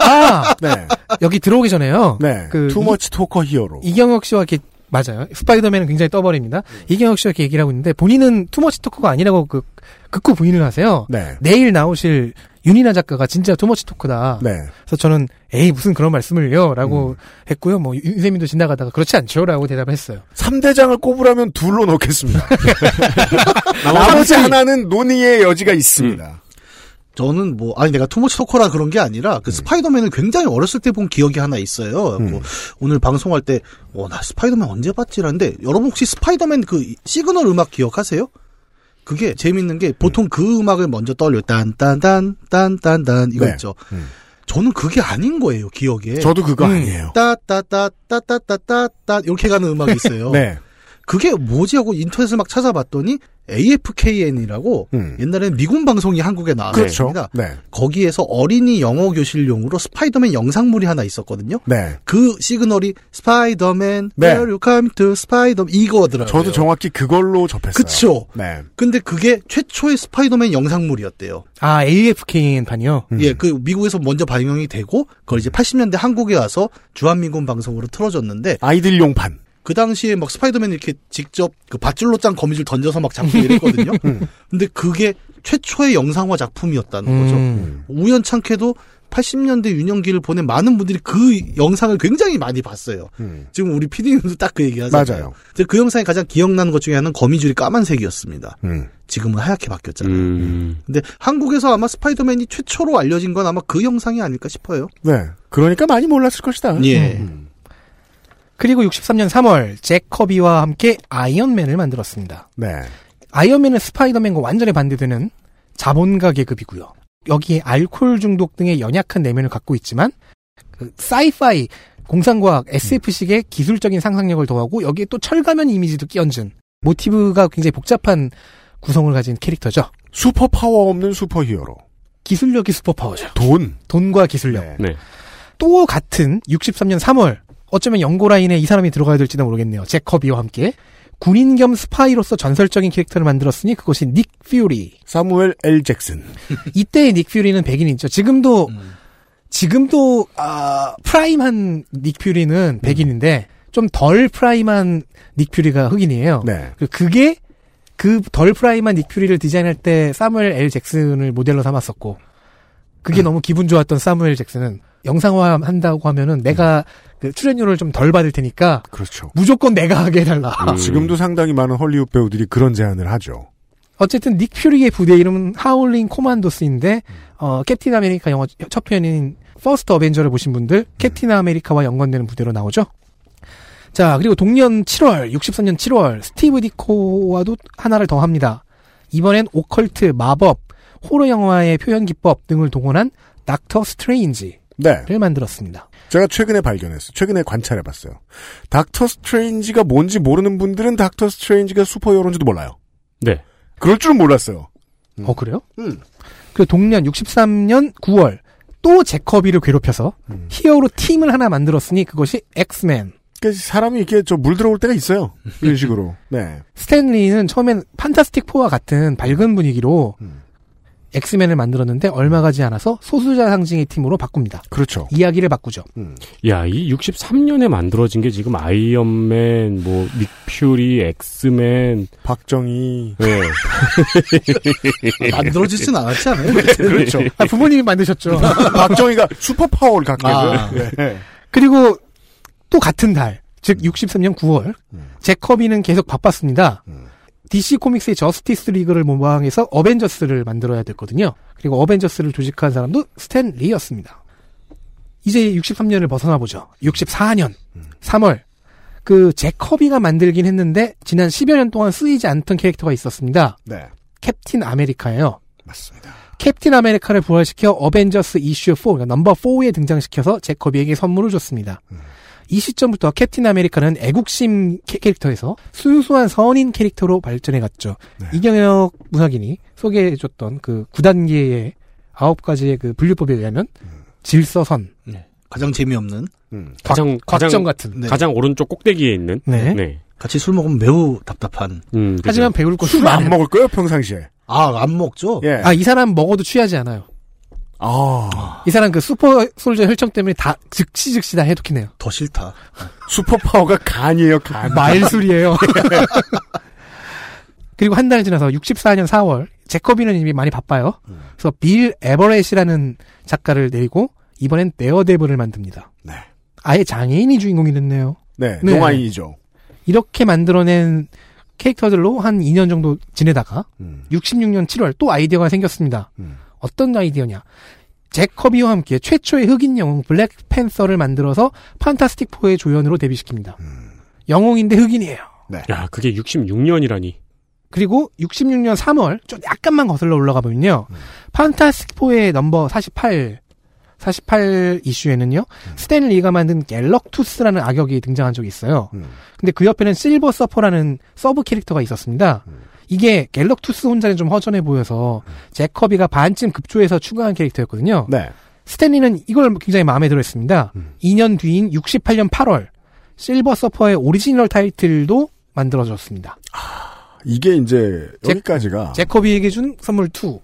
아 네. 여기 들어오기 전에요. 네. 그 too much talker 히어로. 이경혁 씨와 이렇게 맞아요. 스파이더맨은 굉장히 떠버립니다. 이경혁 씨와 이렇게 얘기를 하고 있는데 본인은 too much talk가 아니라고 그 극구 부인을 하세요. 네. 내일 나오실 윤이나 작가가 진짜 too much talk다. 네. 그래서 저는 에이 무슨 그런 말씀을요라고 음. 했고요. 뭐 윤세민도 지나가다가 그렇지 않죠라고 대답을 했어요. 3대장을 꼽으라면 둘로 넣겠습니다. [laughs] 나머지 하나는 논의의 여지가 있습니다. 저는 뭐 아니 내가 too much talker라 그런 게 아니라 그 스파이더맨을 굉장히 어렸을 때 본 기억이 하나 있어요. 음. 뭐 오늘 방송할 때 어 나 스파이더맨 언제 봤지라는데 여러분 혹시 스파이더맨 그 시그널 음악 기억하세요? 그게 재밌는 게 보통 그 음악을 먼저 떠올려 딴딴딴 딴딴딴 이거 네. 있죠. 음. 저는 그게 아닌 거예요 기억에. 저도 그거 음. 아니에요. 따따따따따따따 이렇게 가는 음악이 있어요. [laughs] 네. 그게 뭐지 하고 인터넷을 막 찾아봤더니 AFKN이라고 음. 옛날에는 미군 방송이 한국에 그렇죠. 나왔습니다. 네. 거기에서 어린이 영어 교실용으로 스파이더맨 영상물이 하나 있었거든요. 네. 그 시그널이 스파이더맨, 네. where you come to Spider 이거더라고요. 저도 정확히 그걸로 접했어요. 그쵸. 네. 근데 그게 최초의 스파이더맨 영상물이었대요. 아, AFKN 판이요? 음. 예, 그 미국에서 먼저 방영이 되고 그걸 이제 80년대 한국에 와서 주한미군 방송으로 틀어줬는데 아이들용 판. 그 당시에 막 스파이더맨 이렇게 직접 그 밧줄로 짠 거미줄 던져서 막 잡고 이랬거든요. 음. 근데 그게 최초의 영상화 작품이었다는 거죠. 음. 우연찮게도 80년대 윤영기를 보낸 많은 분들이 그 영상을 굉장히 많이 봤어요. 음. 지금 우리 PD님도 딱 그 얘기 하잖아요. 맞아요. 근데 그 영상에 가장 기억나는 것 중에 하나는 거미줄이 까만색이었습니다. 음. 지금은 하얗게 바뀌었잖아요. 음. 근데 한국에서 아마 스파이더맨이 최초로 알려진 건 아마 그 영상이 아닐까 싶어요. 네. 그러니까 많이 몰랐을 것이다. 예. 음. 그리고 63년 3월 잭 커비와 함께 아이언맨을 만들었습니다. 네. 아이언맨은 스파이더맨과 완전히 반대되는 자본가 계급이고요. 여기에 알코올 중독 등의 연약한 내면을 갖고 있지만 그 sci-fi 공상과학 SF식의 기술적인 상상력을 더하고 여기에 또 철가면 이미지도 끼얹은 모티브가 굉장히 복잡한 구성을 가진 캐릭터죠. 슈퍼 파워 없는 슈퍼 히어로. 기술력이 슈퍼 파워죠. 돈. 돈과 기술력. 네. 네. 또 같은 63년 3월 어쩌면 영고 라인에 이 사람이 들어가야 될지도 모르겠네요. 잭 커비와 함께 군인 겸 스파이로서 전설적인 캐릭터를 만들었으니 그것이 닉 퓨리. 사무엘 L 잭슨. [laughs] 이때의 닉 퓨리는 백인이죠. 지금도 음. 지금도 아 prime한 닉 퓨리는 백인인데 좀 덜 prime한 닉 퓨리가 흑인이에요. 네. 그- 그게 그 덜 prime한 닉 퓨리를 디자인할 때 사무엘 L 잭슨을 모델로 삼았었고 그게 너무 기분 좋았던 사무엘 잭슨은 영상화 한다고 하면은 내가 그 출연료를 좀 덜 받을 테니까 그렇죠. 무조건 내가 하게 해달라. 음. 지금도 상당히 많은 헐리우드 배우들이 그런 제안을 하죠. 어쨌든 닉 퓨리의 부대 이름은 하울링 코만도스인데 어 캡틴 아메리카 영화 첫 편인 퍼스트 어벤져를 보신 분들 캡틴 아메리카와 연관되는 부대로 나오죠. 자 그리고 동년 7월 63년 7월 스티브 딧코와도 하나를 더 합니다. 이번엔 오컬트, 마법, 호러 영화의 표현 기법 등을 동원한 닥터 스트레인지 를 네. 만들었습니다. 제가 최근에 발견했어요. 최근에 관찰해봤어요. 닥터 스트레인지가 뭔지 모르는 분들은 닥터 스트레인지가 슈퍼히어로인지도 몰라요. 네. 그럴 줄은 몰랐어요. 음. 어 그래요? 음. 그리고 동년 63년 9월 또 잭 커비를 괴롭혀서 음. 히어로 팀을 하나 만들었으니 그것이 엑스맨. 그러니까 사람이 이렇게 저 물 들어올 때가 있어요. 이런 식으로. [laughs] 네. 스탠 리는 처음엔 판타스틱 4와 같은 밝은 분위기로 음. 엑스맨을 만들었는데 얼마 가지 않아서 소수자 상징의 팀으로 바꿉니다. 그렇죠. 이야기를 바꾸죠. 음. 야, 이 63년에 만들어진 게 지금 아이언맨, 뭐, 닉 퓨리, 엑스맨, 박정희. 네. [laughs] 만들어지진 않았지 않아요? 그렇죠. [laughs] 아, 부모님이 만드셨죠. [laughs] 박정희가 슈퍼 파워를 갖고 아. 있어요. 네. 그리고 또 같은 달, 즉 63년 9월 음. 잭 커비는 계속 바빴습니다. 음. DC 코믹스의 저스티스 리그를 모방해서 어벤져스를 만들어야 됐거든요. 그리고 어벤져스를 조직한 사람도 스탠 리였습니다. 이제 63년을 벗어나 보죠. 64년 3월 그 잭 커비가 만들긴 했는데 지난 10여 년 동안 쓰이지 않던 캐릭터가 있었습니다. 네. 캡틴 아메리카예요. 맞습니다. 캡틴 아메리카를 부활시켜 어벤져스 이슈 4, 그러니까 넘버 4에 등장시켜서 잭 커비에게 선물을 줬습니다. 이 시점부터 캡틴 아메리카는 애국심 캐- 캐릭터에서 순수한 선인 캐릭터로 발전해갔죠. 네. 이경혁 문학인이 소개해줬던 그 9단계의 9가지의 그 분류법에 의하면 질서선, 가장 재미없는. 음. 가장, 가장, 곽정 같은. 네. 가장 오른쪽 꼭대기에 있는. 네. 네. 같이 술 먹으면 매우 답답한. 음. 하지만 배울 것이 술을 안 많아요. 먹을 거예요, 평상시에. 아, 안 먹죠? 예. 아, 이 사람 먹어도 취하지 않아요. 아. 이 사람 그 super soldier 혈청 때문에 다 즉시 즉시 다 해독해내요. 더 싫다. 슈퍼 파워가 간이에요, 간. 마일술이에요. [laughs] [laughs] 그리고 한 달 지나서 64년 4월 잭 커비는 이미 많이 바빠요. 그래서 빌 에버렛이라는 작가를 데리고 이번엔 데어데블을 만듭니다. 네. 아예 장애인이 주인공이 됐네요. 네. 네. 농아인이죠. 이렇게 만들어낸 캐릭터들로 한 2년 정도 지내다가 음. 66년 7월 또 아이디어가 생겼습니다. 음. 어떤 아이디어냐? 잭 커비와 함께 최초의 흑인 영웅 블랙팬서를 만들어서 판타스틱 4의 조연으로 데뷔시킵니다. 영웅인데 흑인이에요. 야, 그게 66년이라니. 그리고 66년 3월 좀 약간만 거슬러 올라가 보면요. 판타스틱 4의 number 48 48 이슈에는요. 스탠 리가 만든 갤럭투스라는 악역이 등장한 적이 있어요. 음. 근데 그 옆에는 실버 서퍼라는 sub 캐릭터가 있었습니다. 이게 갤럭투스 혼자는 좀 허전해 보여서 잭커비가 반쯤 급조해서 추가한 캐릭터였거든요. 네. 스탠리는 이걸 굉장히 마음에 들어 했습니다. 2년 뒤인 68년 8월 실버 서퍼의 오리지널 타이틀도 만들어졌습니다. 이게 이제 잭- 여기까지가 잭커비에게 준 선물 2.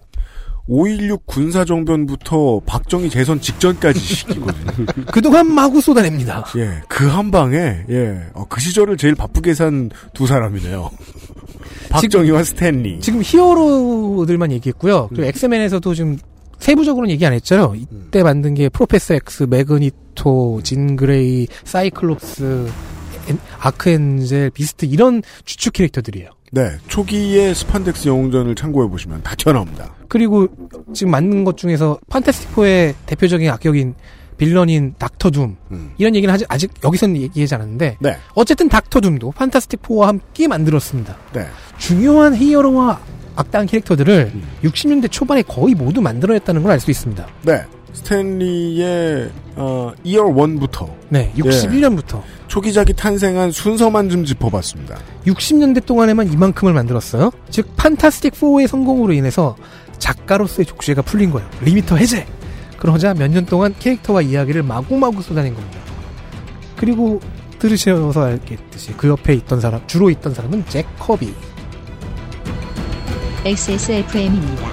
5.16 군사정변부터 박정희 재선 직전까지 시기거든요. [laughs] 그동안 마구 쏟아냅니다. 예, 그 한 방에, 예, 어, 그 시절을 제일 바쁘게 산 두 사람이네요. 박정희와 스탠리. 지금 히어로들만 얘기했고요. 그리고 엑스맨에서도 지금 세부적으로는 얘기 안 했잖아요. 이때 만든 게 프로페서 X, 매그니토, 진 그레이, 사이클롭스, 엔- 아크엔젤, 비스트 이런 주축 캐릭터들이에요. 네, 초기의 스판덱스 영웅전을 참고해 보시면 다 튀어나옵니다. 그리고 지금 만든 것 중에서 판타스틱4의 대표적인 악역인 빌런인 닥터 둠 음. 이런 얘기는 아직, 아직 여기서는 얘기하지 않았는데 네, 어쨌든 닥터 둠도 판타스틱 4와 함께 만들었습니다. 네. 중요한 히어로와 악당 캐릭터들을 60년대 초반에 거의 모두 만들어냈다는 걸 알 수 있습니다. 네. 스탠리의, 어, 2월 1부터 네, 61년부터 초기작이 탄생한 순서만 좀 짚어봤습니다. 60년대 동안에만 이만큼을 만들었어요. 즉 판타스틱 4의 성공으로 인해서 작가로서의 족쇄가 풀린 거예요. limiter 해제. 그러자 몇 년 동안 캐릭터와 이야기를 마구마구 쏟아낸 겁니다. 그리고 들으셔서 알겠듯이 그 옆에 있던 사람, 주로 있던 사람은 잭 커비. XSFM입니다.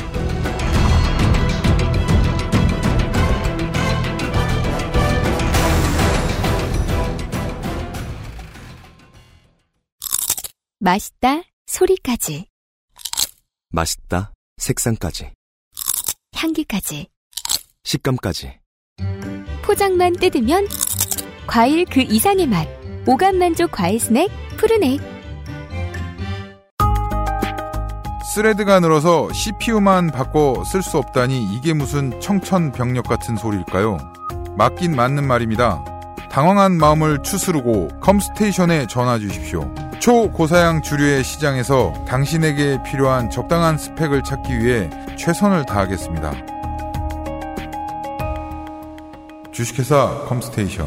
맛있다 소리까지 맛있다. 색상까지. 향기까지 식감까지. 포장만 뜯으면 과일 그 이상의 맛 오감 만족 과일 스낵 푸르넥 스레드가 늘어서 CPU만 바꿔 쓸 수 없다니 이게 무슨 청천벽력 같은 소리일까요? 맞긴 맞는 말입니다. 당황한 마음을 추스르고 컴스테이션에 전화 주십시오. 초고사양 주류의 시장에서 당신에게 필요한 적당한 스펙을 찾기 위해 최선을 다하겠습니다. 주식회사 컴스테이션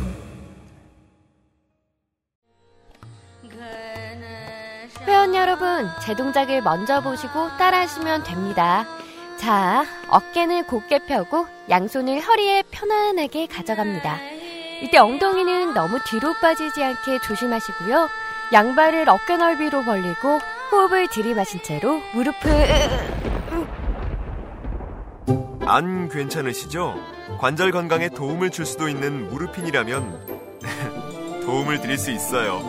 회원 여러분, 제 동작을 먼저 보시고 따라하시면 됩니다. 자, 어깨는 곧게 펴고 양손을 허리에 편안하게 가져갑니다. 이때 엉덩이는 너무 뒤로 빠지지 않게 조심하시고요. 양발을 어깨 넓이로 벌리고 호흡을 들이마신 채로 무릎을 안 괜찮으시죠? 관절 건강에 도움을 줄 수도 있는 무르핀이라면 [laughs] 도움을 드릴 수 있어요.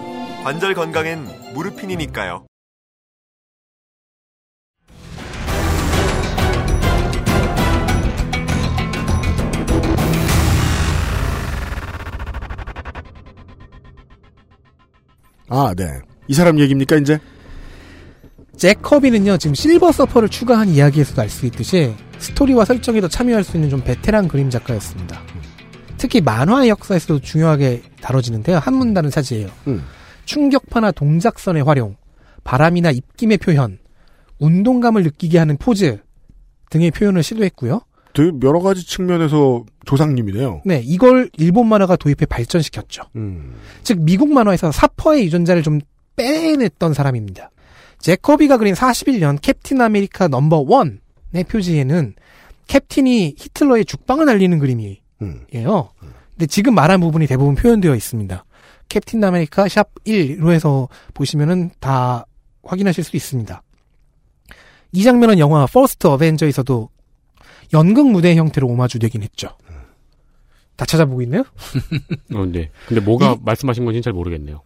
관절 건강엔 무르핀이니까요. 아, 네. 이 사람 얘기입니까, 이제? 잭 커비는요, 지금 실버 서퍼를 추가한 이야기에서도 알 수 있듯이 스토리와 설정에도 참여할 수 있는 좀 베테랑 그림 작가였습니다. 특히 만화의 역사에서도 중요하게 다뤄지는데요. 한 문단은 사지예요. 음. 충격파나 동작선의 활용, 바람이나 입김의 표현, 운동감을 느끼게 하는 포즈 등의 표현을 시도했고요. 되게 여러 가지 측면에서 조상님이네요. 네, 이걸 일본 만화가 도입해 발전시켰죠. 음. 즉 미국 만화에서 사파의 유전자를 좀 빼냈던 사람입니다. 잭 커비가 그린 41년 캡틴 아메리카 number one의 표지에는 캡틴이 히틀러의 죽방을 날리는 그림이에요. 음. 근데 지금 말한 부분이 대부분 표현되어 있습니다. 캡틴 아메리카 sharp 1로 해서 보시면은 다 확인하실 수 있습니다. 이 장면은 영화 퍼스트 어벤져에서도 연극 무대 형태로 오마주되긴 했죠. 다 찾아보고 있네요? [laughs] 어, 네. 근데 뭐가 이- 말씀하신 건지 잘 모르겠네요.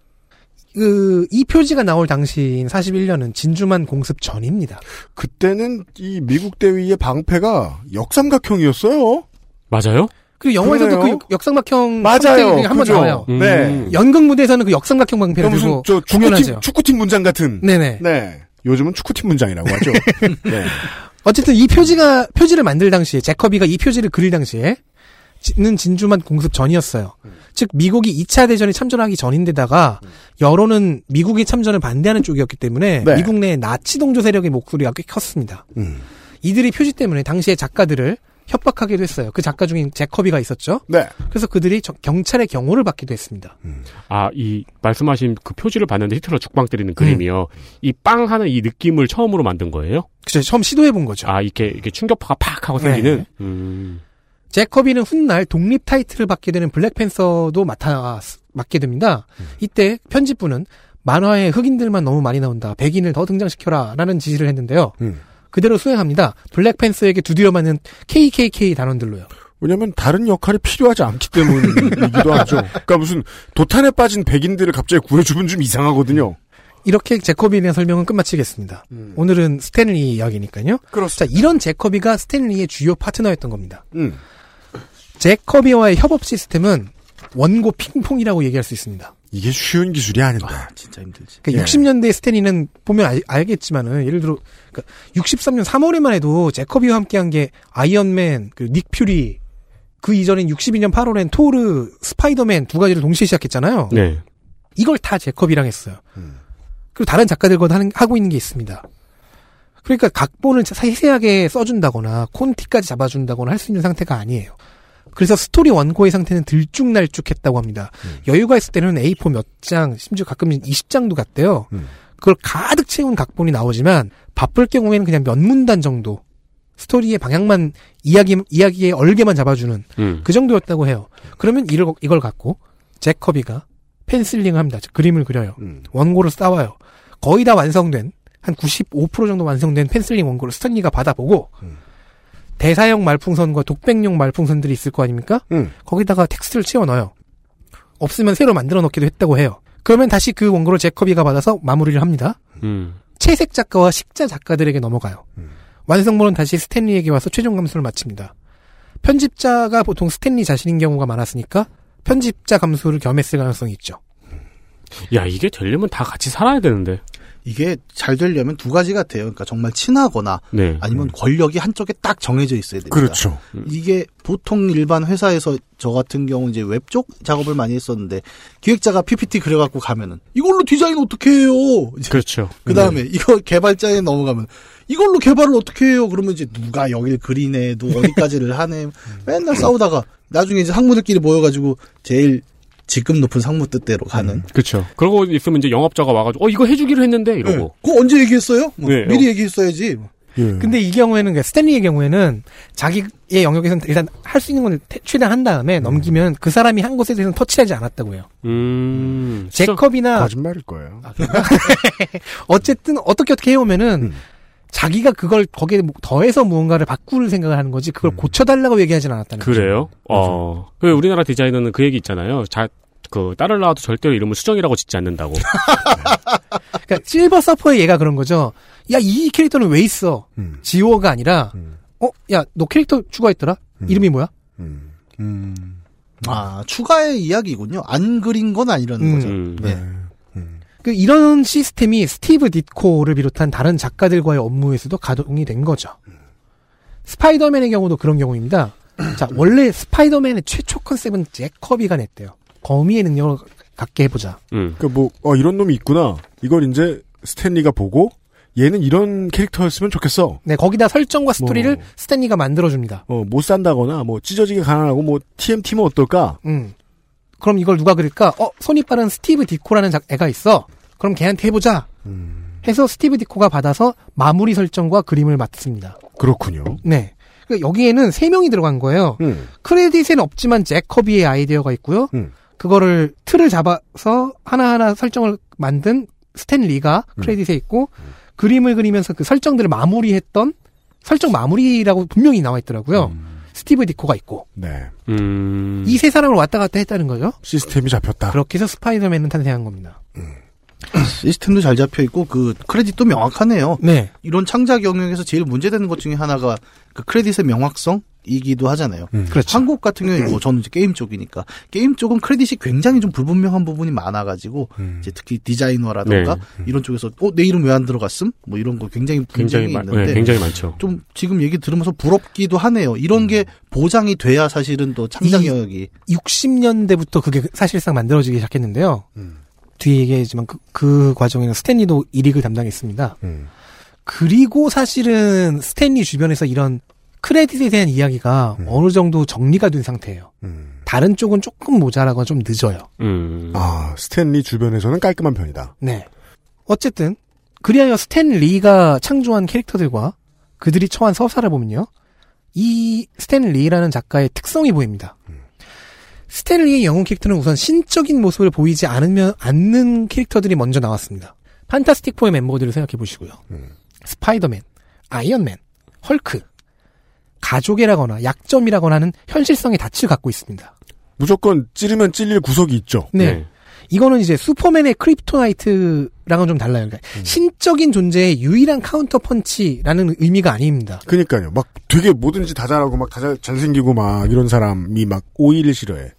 그, 이 표지가 나올 당시인 41년은 진주만 공습 전입니다. 그때는 이 미국 대위의 방패가 역삼각형이었어요. 맞아요? 그리고 영화에서도 그래요? 그 역삼각형 맞아요. 한번? 나와요. 음. 네. 연극 무대에서는 그 역삼각형 방패를 무슨 들고 저 축구팀, 공연하죠. 축구팀 문장 같은. 네네. 네. 요즘은 축구팀 문장이라고 하죠. [laughs] 네. 어쨌든 이 표지가 표지를 만들 당시에 제커비가 이 표지를 그릴 당시에 는 진주만 공습 전이었어요. 즉 미국이 2차 대전에 참전하기 전인데다가 여론은 미국의 참전을 반대하는 쪽이었기 때문에 네. 미국 내 나치 동조 세력의 목소리가 꽤 컸습니다. 음. 이들이 표지 때문에 당시에 작가들을 협박하기도 했어요. 그 작가 중에 제커비가 있었죠. 네. 그래서 그들이 저- 경찰의 경호를 받기도 했습니다. 아, 이 말씀하신 그 표지를 봤는데 히틀러 죽방 때리는 음. 그림이요. 이빵 하는 이 느낌을 처음으로 만든 거예요? 그죠 처음 시도해 본 거죠. 아, 이렇게 이렇게 충격파가 팍 하고 네. 생기는. 음. 제커비는 훗날 독립 타이틀을 받게 되는 블랙팬서도 맡아 맡게 됩니다. 이때 편집부는 만화에 흑인들만 너무 많이 나온다. 백인을 더 등장시켜라라는 지시를 했는데요. 음. 그대로 수행합니다. 블랙팬서에게 두드려 맞는 KKK 단원들로요. 왜냐면 다른 역할이 필요하지 않기 때문이기도 [laughs] 하죠. 그러니까 무슨 도탄에 빠진 백인들을 갑자기 구해주면 좀 이상하거든요. 이렇게 잭 커비에 대한 설명은 끝마치겠습니다. 오늘은 스탠리 이야기니까요. 자, 이런 잭 커비가 스탠리의 주요 파트너였던 겁니다. 음. 잭 커비와의 협업 시스템은 원고 핑퐁이라고 얘기할 수 있습니다. 이게 쉬운 기술이 아닌데. 진짜 힘들지. 그러니까 예. 60년대 스탠리는 보면 알, 알겠지만은 예를 들어 그러니까 63년 3월에만 해도 잭 커비와 함께한 게 아이언맨, 그리고 닉 퓨리 그 이전인 62년 8월엔 토르, 스파이더맨 두 가지를 동시에 시작했잖아요. 네. 이걸 다 잭 커비랑 했어요. 음. 그리고 다른 작가들과 하는, 하고 있는 게 있습니다. 그러니까 각본을 세세하게 써준다거나 콘티까지 잡아준다거나 할 수 있는 상태가 아니에요. 그래서 스토리 원고의 상태는 들쭉날쭉했다고 합니다. 여유가 있을 때는 A4 몇 장, 심지어 가끔 20장도 갔대요. 음. 그걸 가득 채운 각본이 나오지만 바쁠 경우에는 그냥 몇 문단 정도 스토리의 방향만 이야기 이야기의 얼개만 잡아주는 음. 그 정도였다고 해요. 그러면 이걸, 이걸 갖고 잭커비가 penciling을 합니다. 즉, 그림을 그려요. 음. 원고를 싸와요. 거의 다 완성된 한 95% 정도 완성된 penciling 원고를 스탠리가 받아보고 음. 대사용 말풍선과 독백용 말풍선들이 있을 거 아닙니까? 음. 거기다가 텍스트를 채워 넣어요. 없으면 새로 만들어 놓기도 했다고 해요. 그러면 다시 그 원고를 잭 커비가 받아서 마무리를 합니다. 음. 채색 작가와 식자 작가들에게 넘어가요. 완성본은 다시 스탠리에게 와서 최종 감수를 마칩니다. 편집자가 보통 스탠리 자신인 경우가 많았으니까 편집자 감수를 겸했을 가능성이 있죠. 야, 이게 되려면 다 같이 살아야 되는데. 이게 잘 되려면 두 가지 같아요. 그러니까 정말 친하거나 네. 아니면 권력이 한쪽에 딱 정해져 있어야 됩니다. 그렇죠. 이게 보통 일반 회사에서 저 같은 경우 이제 웹 쪽 작업을 많이 했었는데 기획자가 PPT 그려갖고 가면은 이걸로 디자인 어떻게 해요? 그렇죠. 그 다음에 이거 개발자에 넘어가면 이걸로 개발을 어떻게 해요? 그러면 이제 누가 여길 그리네, 누 어디까지를 하네, [laughs] 맨날 싸우다가 나중에 이제 상무들끼리 모여가지고 제일 직급 높은 상무 뜻대로 가는. 그렇죠. 그러고 있으면 이제 영업자가 와가지고 어 이거 해주기로 했는데 이러고. 네. 그거 언제 얘기했어요? 뭐 네. 미리 얘기했어야지. 예. 근데 이 경우에는 그러니까 스탠리의 경우에는 자기의 영역에서는 일단 할 수 있는 건 태- 최대한 한 다음에 넘기면 그 사람이 한 것에 대해서는 터치하지 않았다고 해요. 음. 제컵이나 거짓말일 거예요. [laughs] 어쨌든 어떻게 어떻게 해오면은 음. 자기가 그걸 거기에 뭐 더해서 무언가를 바꿀 생각을 하는 거지 그걸 고쳐달라고 얘기하진 않았다는 거죠. 그래요? 어. 그 우리나라 디자이너는 그 얘기 있잖아요. 자, 그 딸을 낳아도 절대로 이름을 수정이라고 짓지 않는다고. [laughs] 그러니까 실버 서퍼의 얘가 그런 거죠. 야 이 캐릭터는 왜 있어? 음. 지오가 아니라 음. 어야 너 캐릭터 추가했더라? 음. 이름이 뭐야? 음. 음. 아 추가의 이야기군요. 안 그린 건 아니라는 음. 거죠. 음. 네. 음. 그 이런 시스템이 스티브 디코를 비롯한 다른 작가들과의 업무에서도 가동이 된 거죠. 스파이더맨의 경우도 그런 경우입니다. 자, 원래 스파이더맨의 최초 컨셉은 잭커비가 냈대요. 거미의 능력을 갖게 해보자. 음. 그 뭐, 어, 이런 놈이 있구나. 이걸 이제 스탠리가 보고, 얘는 이런 캐릭터였으면 좋겠어. 네, 거기다 설정과 스토리를 뭐. 스탠리가 만들어줍니다. 어, 못 산다거나, 뭐, 찢어지게 가난하고, 뭐, TMT면 어떨까? 음. 그럼 이걸 누가 그릴까? 어, 손이 빠른 스티브 디코라는 작- 애가 있어. 그럼 걔한테 해보자. 음, 해서 스티브 디코가 받아서 마무리 설정과 그림을 맡습니다. 그렇군요. 네. 그 여기에는 세 명이 들어간 거예요. 음, 크레딧에는 없지만 잭 커비의 아이디어가 있고요. 음. 그거를 틀을 잡아서 하나하나 설정을 만든 스탠 리가 크레딧에 있고 그림을 그리면서 그 설정들을 마무리했던 설정 마무리라고 분명히 나와 있더라고요. 스티브 디코가 있고 네. 음. 이 세 사람을 왔다 갔다 했다는 거죠. 시스템이 잡혔다. 그렇게 해서 스파이더맨은 탄생한 겁니다. 시스템도 잘 잡혀 있고 그 크레딧도 명확하네요. 네. 이런 창작 영역에서 제일 문제되는 것 중에 하나가 그 크레딧의 명확성 쪽이기도 하잖아요. 음. 그렇죠. 한국 같은 경우에 뭐 저는 이제 게임 쪽이니까 게임 쪽은 크레딧이 굉장히 좀 불분명한 부분이 많아가지고 음. 이제 특히 디자이너라던가 네. 이런 쪽에서 어 내 이름 왜 안 들어갔음? 뭐 이런 거 굉장히 굉장히 굉장히 많, 있는데 네, 굉장히 많죠. 좀 지금 얘기 들으면서 부럽기도 하네요. 이런 게 보장이 돼야 사실은 또 창작 이- 영역이 60년대부터 그게 사실상 만들어지기 시작했는데요. 음. 뒤에 얘기했지만 그, 그 과정에는 스탠리도 일익을 담당했습니다. 음. 그리고 사실은 스탠리 주변에서 이런 크레딧에 대한 이야기가 음. 어느 정도 정리가 된 상태예요. 음. 다른 쪽은 조금 모자라거나 좀 늦어요. 음. 아, 스탠리 주변에서는 깔끔한 편이다. 네. 어쨌든 그리하여 스탠 리가 창조한 캐릭터들과 그들이 처한 서사를 보면요. 이 스탠 리라는 작가의 특성이 보입니다. 스탠 리의 영웅 캐릭터는 우선 신적인 모습을 보이지 않으면 않는 캐릭터들이 먼저 나왔습니다. 판타스틱 포의 멤버들을 생각해 보시고요. 음. 스파이더맨, 아이언맨, 헐크, 가족이라거나 약점이라거나 하는 현실성의 닻을 갖고 있습니다. 무조건 찌르면 찔릴 구석이 있죠. 네. 이거는 이제 슈퍼맨의 크립토나이트랑은 좀 달라요. 그러니까 신적인 존재의 유일한 카운터 펀치라는 의미가 아닙니다. 그니까요. 막 되게 뭐든지 다 잘하고 막 다 잘생기고 막 이런 사람이 막 오이를 싫어해.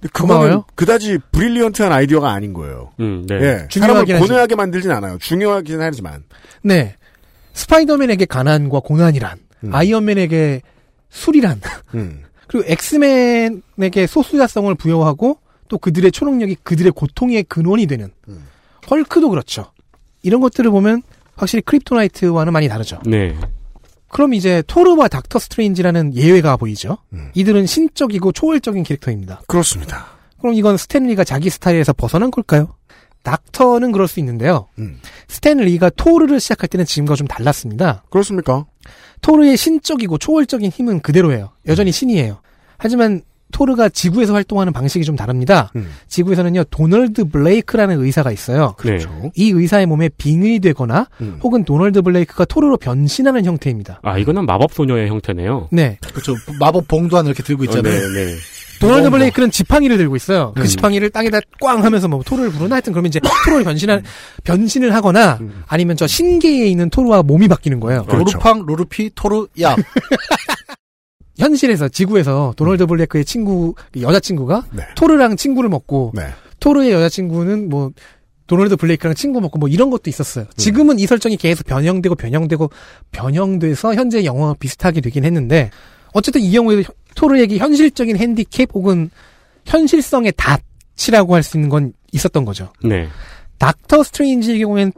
근데 그거는 고마워요. 그다지 brilliant한 아이디어가 아닌 거예요. 음, 네. 예. 사람을 중요하긴 하지. 고뇌하게 만들진 않아요. 중요하긴 하지만. 네. 스파이더맨에게 가난과 고난이란, 음. 아이언맨에게 술이란, 음. [laughs] 그리고 엑스맨에게 소수자성을 부여하고 또 그들의 초능력이 그들의 고통의 근원이 되는 음. 헐크도 그렇죠. 이런 것들을 보면 확실히 크립토나이트와는 많이 다르죠. 네. 그럼 이제 토르와 닥터 스트레인지라는 예외가 보이죠. 음. 이들은 신적이고 초월적인 캐릭터입니다. 그렇습니다. 그럼 이건 스탠리가 자기 스타일에서 벗어난 걸까요? 닥터는 그럴 수 있는데요. 음. 스탠리가 토르를 시작할 때는 지금과 좀 달랐습니다. 그렇습니까? 토르의 신적이고 초월적인 힘은 그대로예요. 여전히 신이에요. 하지만 토르가 지구에서 활동하는 방식이 좀 다릅니다. 음. 지구에서는요, 도널드 블레이크라는 의사가 있어요. 그렇죠. 이 의사의 몸에 빙의 되거나 음. 혹은 도널드 블레이크가 토르로 변신하는 형태입니다. 아, 이거는 마법 소녀의 형태네요. 네. 그렇죠. 마법 봉도 하나 이렇게 들고 있잖아요. 어, 네, 네. 도널드 블레이크는 지팡이를 들고 있어요. 그 음. 지팡이를 땅에다 꽝 하면서 뭐 토르를 부르나 하여튼 그러면 이제 토르를 변신한, 변신을 하거나 음. 아니면 저 신계에 있는 토르와 몸이 바뀌는 거예요. 그렇죠. 로르팡, 로르피, 토르, 야. [laughs] 현실에서 지구에서 도널드 블레이크의 친구 여자친구가 네. 토르랑 친구를 먹고 네. 토르의 여자친구는 뭐 도널드 블레이크랑 친구 먹고 뭐 이런 것도 있었어요. 지금은 이 설정이 계속 변형되고 변형되고 변형돼서 현재 영화와 비슷하게 되긴 했는데 어쨌든 이 경우에도 혀- 토르에게 현실적인 핸디캡 혹은 현실성의 닻이라고 할 수 있는 건 있었던 거죠. 네. 닥터 스트레인지의 경우엔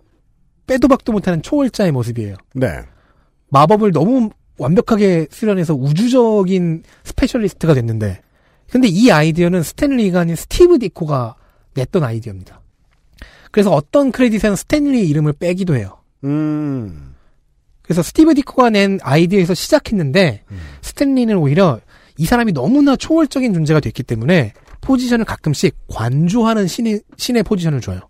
빼도 박도 못하는 초월자의 모습이에요. 네. 마법을 너무 완벽하게 수련해서 우주적인 specialist가 됐는데 근데 이 아이디어는 스탠리가 아닌 스티브 디코가 냈던 아이디어입니다. 그래서 어떤 크레딧에는 스탠리 이름을 빼기도 해요. 음. 그래서 스티브 디코가 낸 아이디어에서 시작했는데 스탠리는 오히려 이 사람이 너무나 초월적인 존재가 됐기 때문에 포지션을 가끔씩 관조하는 신의, 신의 포지션을 줘요.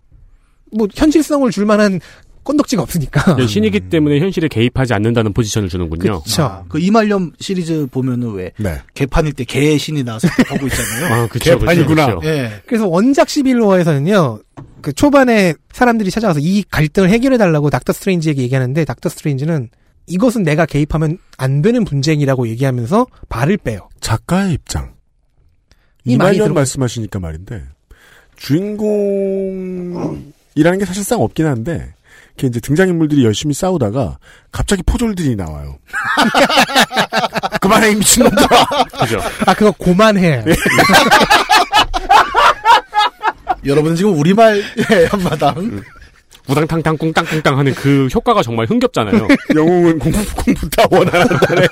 뭐 현실성을 줄 만한 건덕지가 없으니까. 네, 신이기 때문에 현실에 개입하지 않는다는 포지션을 주는군요. 그쵸. 아, 그 이말년 시리즈 보면은 왜 네. 개판일 때 개의 신이 나와서 보고 있잖아요. [laughs] 아, 그쵸, 개판이구나. 그쵸. 예. 그래서 원작 시빌로어에서는요, 그 초반에 사람들이 찾아와서 이 갈등을 해결해 달라고 닥터 스트레인지에게 얘기하는데, 닥터 스트레인지는 이것은 내가 개입하면 안 되는 분쟁이라고 얘기하면서 발을 빼요. 작가의 입장. 이말년 들어- 말씀하시니까 말인데 주인공이라는 게 사실상 없긴 한데 이렇게 이제 등장인물들이 열심히 싸우다가 갑자기 포졸들이 나와요. [laughs] 그만해 이 미친놈들아. 그죠. 아, 그거 고만해. [laughs] 여러분 지금 우리말 의 한마당. 우당탕탕 꿍땅꿍땅 하는 그 효과가 정말 흥겹잖아요. [laughs] 영웅은 공부 공부 다 원하는다네.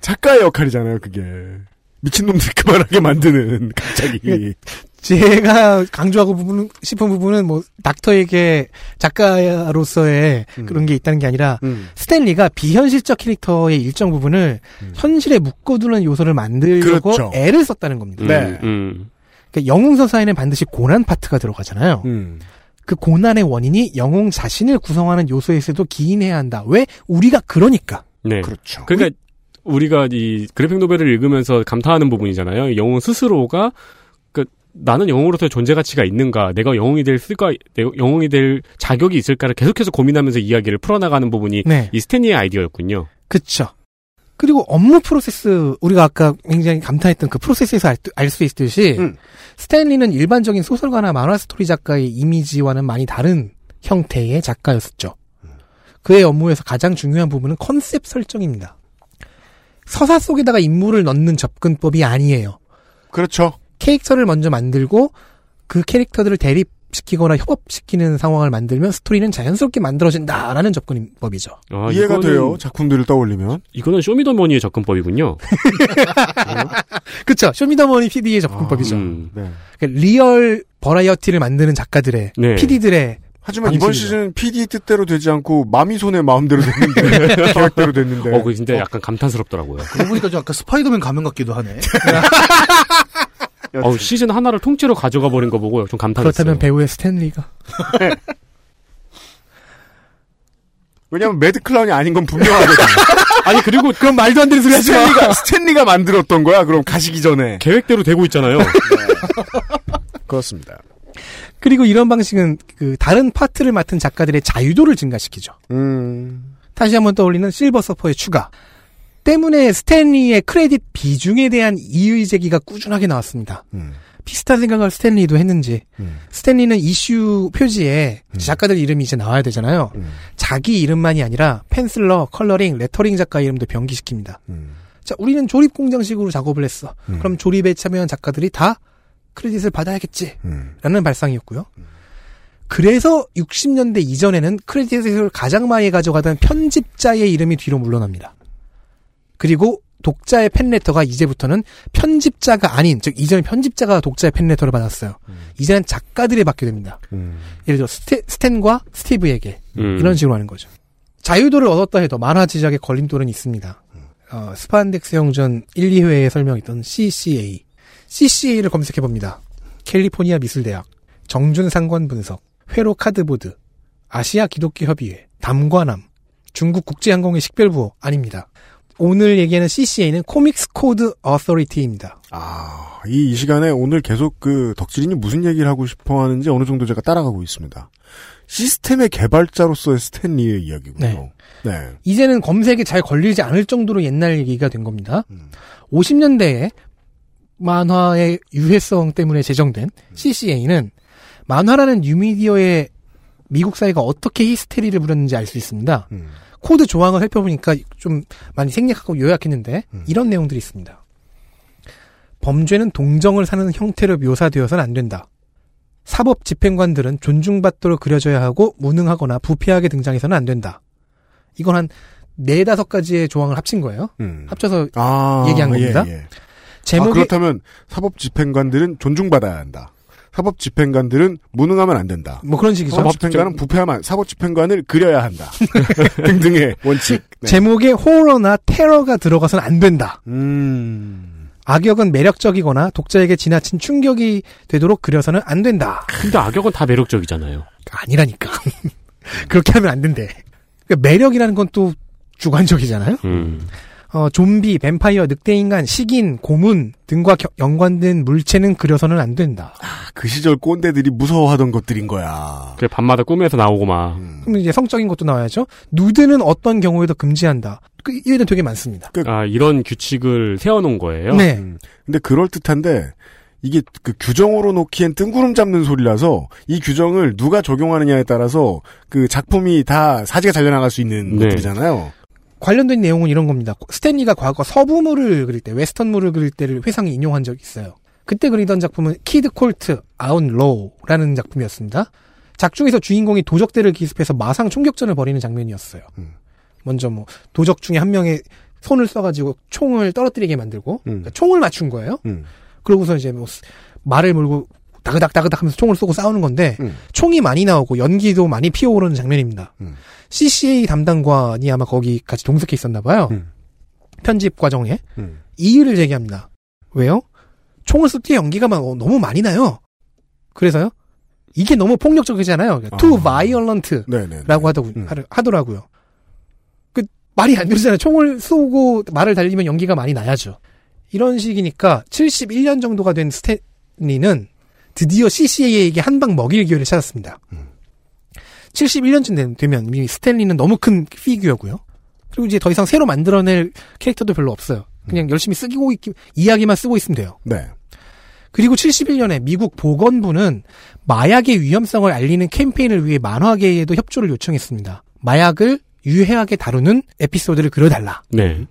작가의 역할이잖아요 그게. 미친놈들 그만하게 만드는 갑자기. 제가 강조하고 부분, 싶은 부분은 뭐, 닥터에게 작가로서의 음. 그런 게 있다는 게 아니라, 음. 스탠리가 비현실적 캐릭터의 일정 부분을 음. 현실에 묶어두는 요소를 만들려고 그렇죠. 애를 썼다는 겁니다. 음, 네. 음. 그러니까 영웅 서사에는 반드시 고난 파트가 들어가잖아요. 음. 그 고난의 원인이 영웅 자신을 구성하는 요소에서도 기인해야 한다. 왜? 우리가 그러니까. 네. 그렇죠. 그러니까 우리가 이 그래픽 노벨을 읽으면서 감탄하는 부분이잖아요. 영웅 스스로가 그 나는 영웅으로서의 존재 가치가 있는가, 내가 영웅이 될 쓸까, 영웅이 될 자격이 있을까를 계속해서 고민하면서 이야기를 풀어나가는 부분이 네. 이 스탠리의 아이디어였군요. 그쵸. 그리고 업무 프로세스, 우리가 아까 굉장히 감탄했던 그 프로세스에서 알 수 있듯이, 음. 스탠리는 일반적인 소설가나 만화 스토리 작가의 이미지와는 많이 다른 형태의 작가였었죠. 그의 업무에서 가장 중요한 부분은 컨셉 설정입니다. 서사 속에다가 인물을 넣는 접근법이 아니에요. 그렇죠. 캐릭터를 먼저 만들고 그 캐릭터들을 대립시키거나 협업시키는 상황을 만들면 스토리는 자연스럽게 만들어진다라는 접근법이죠. 아, 이해가 돼요. 작품들을 떠올리면. 이거는 쇼미더머니의 접근법이군요. [laughs] 그쵸. 쇼미더머니 PD의 접근법이죠. 음. 네. 그러니까 리얼 버라이어티를 만드는 작가들의, 네. PD들의 하지만 이번 방식이죠. 시즌은 PD 뜻대로 되지 않고 마미 손의 마음대로 됐는데 [laughs] [laughs] 계획대로 됐는데. 어, 그 진짜 약간 감탄스럽더라고요. 그러고 보니까 좀 아까 스파이더맨 가면 같기도 하네. 어우, 시즌 하나를 통째로 가져가 버린 거 보고 좀 감탄했어요. 그렇다면 배후에 스탠리가 왜냐면 매드 클라운이 아닌 건 분명하거든요. [laughs] 아니 그리고 그럼 말도 안 되는 소리 하지 마. 스탠리가 스탠리가 만들었던 거야. 그럼 가시기 전에. 계획대로 되고 있잖아요. 그렇습니다. 그리고 이런 방식은 그 다른 파트를 맡은 작가들의 자유도를 증가시키죠. 음. 다시 한번 떠올리는 실버 서퍼의 추가. 때문에 스탠리의 크레딧 비중에 대한 이의 제기가 꾸준하게 나왔습니다. 음. 비슷한 생각을 스탠리도 했는지 음. 스탠리는 이슈 표지에 음. 작가들 이름이 이제 나와야 되잖아요. 음. 자기 이름만이 아니라 penciller, coloring, 레터링 작가 이름도 병기시킵니다. 음. 자, 우리는 조립 공장식으로 작업을 했어. 음. 그럼 조립에 참여한 작가들이 다 크레딧을 받아야겠지. 음. 라는 발상이었고요. 그래서 60년대 이전에는 크레딧을 가장 많이 가져가던 편집자의 이름이 뒤로 물러납니다. 그리고 독자의 팬레터가 이제부터는 편집자가 아닌, 즉 이전에 편집자가 독자의 팬레터를 받았어요. 이제는 작가들이 받게 됩니다. 음. 예를 들어 스테, 스탠과 스티브에게 음. 이런 식으로 하는 거죠. 자유도를 얻었다 해도 만화 제작의 걸림돌은 있습니다. 어, 스판덱스 영웅전 1, 2회에 설명했던 CCA. CCA를 검색해 봅니다. 캘리포니아 미술대학, 정준 상관 분석, 회로 카드보드, 아시아 기독교 협의회, 담관암, 중국 국제항공의 식별부호 아닙니다. 오늘 얘기하는 CCA는 Comics Code Authority입니다. 아, 이, 이 시간에 오늘 계속 그 덕질인이 무슨 얘기를 하고 싶어 하는지 어느 정도 제가 따라가고 있습니다. 시스템의 개발자로서의 스탠리의 이야기군요. 네. 이제는 검색에 잘 걸리지 않을 정도로 옛날 얘기가 된 겁니다. 음. 50년대에 만화의 유해성 때문에 제정된 CCA는 만화라는 뉴미디어의 미국 사회가 어떻게 히스테리를 부렸는지 알 수 있습니다. 음. 코드 조항을 살펴보니까 좀 많이 생략하고 요약했는데 음. 이런 내용들이 있습니다. 범죄는 동정을 사는 형태로 묘사되어서는 안 된다. 사법 집행관들은 존중받도록 그려져야 하고 무능하거나 부패하게 등장해서는 안 된다. 이건 한 네다섯 가지의 조항을 합친 거예요. 음. 합쳐서 아, 얘기한 겁니다. 예, 예. 제목이 아, 그렇다면 사법 집행관들은 존중받아야 한다. 사법 집행관들은 무능하면 안 된다. 뭐 그런 식이죠. 사법 집행관은 부패하면 사법 집행관을 그려야 한다. [laughs] 등등의 원칙. 네. 제목에 호러나 테러가 들어가서는 안 된다. 음. 악역은 매력적이거나 독자에게 지나친 충격이 되도록 그려서는 안 된다. 근데 악역은 다 매력적이잖아요. 아니라니까. [laughs] 그렇게 하면 안 된대. 그러니까 매력이라는 건 또 주관적이잖아요. 음. 어, 좀비, 뱀파이어, 늑대인간, 식인, 고문 등과 겨- 연관된 물체는 그려서는 안 된다. 그 시절 꼰대들이 무서워하던 것들인 거야. 그래 밤마다 꿈에서 나오고 막. 음. 그럼 이제 성적인 것도 나와야죠. 누드는 어떤 경우에도 금지한다. 그, 이런 되게 많습니다. 아 이런 규칙을 세워놓은 거예요. 네. 음. 근데 그럴 듯한데 이게 그 규정으로 놓기엔 뜬구름 잡는 소리라서 이 규정을 누가 적용하느냐에 따라서 그 작품이 다 사지가 잘려나갈 수 있는 네. 것들이잖아요. 관련된 내용은 이런 겁니다. 스탠리가 과거 서부물을 그릴 때, 웨스턴물을 그릴 때를 회상해 인용한 적이 있어요. 그때 그리던 작품은 Kid Colt Outlaw라는 작품이었습니다. 작중에서 주인공이 도적대를 기습해서 마상 총격전을 벌이는 장면이었어요. 음. 먼저 뭐 도적 중에 한 명의 손을 써가지고 총을 떨어뜨리게 만들고 음. 그러니까 총을 맞춘 거예요. 음. 그러고서 이제 뭐 스- 말을 몰고 다그닥 다그닥 하면서 총을 쏘고 싸우는 건데 음. 총이 많이 나오고 연기도 많이 피어오르는 장면입니다. 음. CCA 담당관이 아마 거기 같이 동석해 있었나 봐요. 음. 편집 과정에 음. 이의를 제기합니다. 왜요? 총을 쏠 때 연기가 막 어, 너무 많이 나요. 그래서요? 이게 너무 폭력적이잖아요. 아. too violent라고 네네. 하더군, 음. 하더- 하더라고요. 그 말이 안 되잖아요. 총을 쏘고 말을 달리면 연기가 많이 나야죠. 이런 식이니까 71년 정도가 된 스탠리는 드디어 CCA에게 한 방 먹일 기회를 찾았습니다. 71년쯤 되면 이미 스탠리는 너무 큰 피규어고요. 그리고 이제 더 이상 새로 만들어낼 캐릭터도 별로 없어요. 그냥 열심히 쓰고 있기, 이야기만 쓰고 있으면 돼요. 네. 그리고 71년에 미국 보건부는 마약의 위험성을 알리는 캠페인을 위해 만화계에도 협조를 요청했습니다. 마약을 유해하게 다루는 에피소드를 그려달라. 네.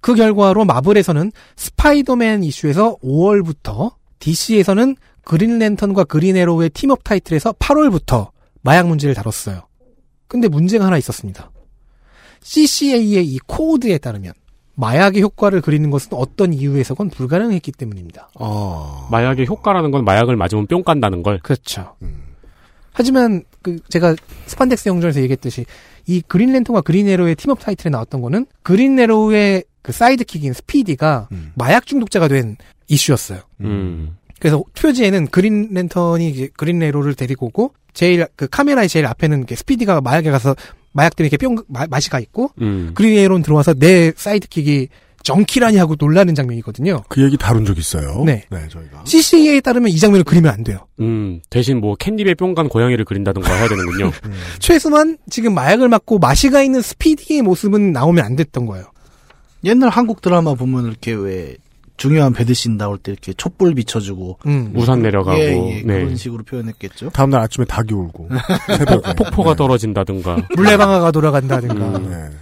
그 결과로 마블에서는 스파이더맨 이슈에서 5월부터 DC에서는 그린랜턴과 그린에로우의 팀업 타이틀에서 8월부터 마약 문제를 다뤘어요. 근데 문제가 하나 있었습니다. CCA의 이 코드에 따르면 마약의 효과를 그리는 것은 어떤 이유에서건 불가능했기 때문입니다. 아. 마약의 효과라는 건 마약을 맞으면 뿅 간다는 걸. 그렇죠. 하지만 그 제가 스판덱스 영웅전에서 얘기했듯이 이 그린랜턴과 그린애로의 team-up 타이틀에 나왔던 거는 그린애로우의 그 sidekick인 스피디가 마약 중독자가 된 이슈였어요. 음. 그래서 표지에는 그린 랜턴이 이제 그린애로를 데리고 오고 제일 그 카메라의 제일 앞에는 이렇게 스피디가 마약에 가서 마약 때문에 이렇게 뿅 마, 맛이 가 있고 음. 그린애로는 들어와서 내 sidekick이 junkie라니 하고 놀라는 장면이거든요. 그 얘기 다룬 적 있어요. 네. 저희가. CCA에 따르면 이 장면을 그리면 안 돼요. 음, 대신 뭐 캔디베 뿅간 고양이를 그린다든가 해야 되는군요. [laughs] 최소한 지금 마약을 맞고 맛이 가 있는 스피디의 모습은 나오면 안 됐던 거예요. 옛날 한국 드라마 보면 이렇게 왜 중요한 배드신 나올 때 이렇게 촛불 비춰주고 음. 우산 내려가고. 예, 예, 네. 그런 식으로 표현했겠죠. 다음날 아침에 닭이 울고. [laughs] 폭포가 떨어진다든가. [laughs] 물레방아가 돌아간다든가. 음. 네.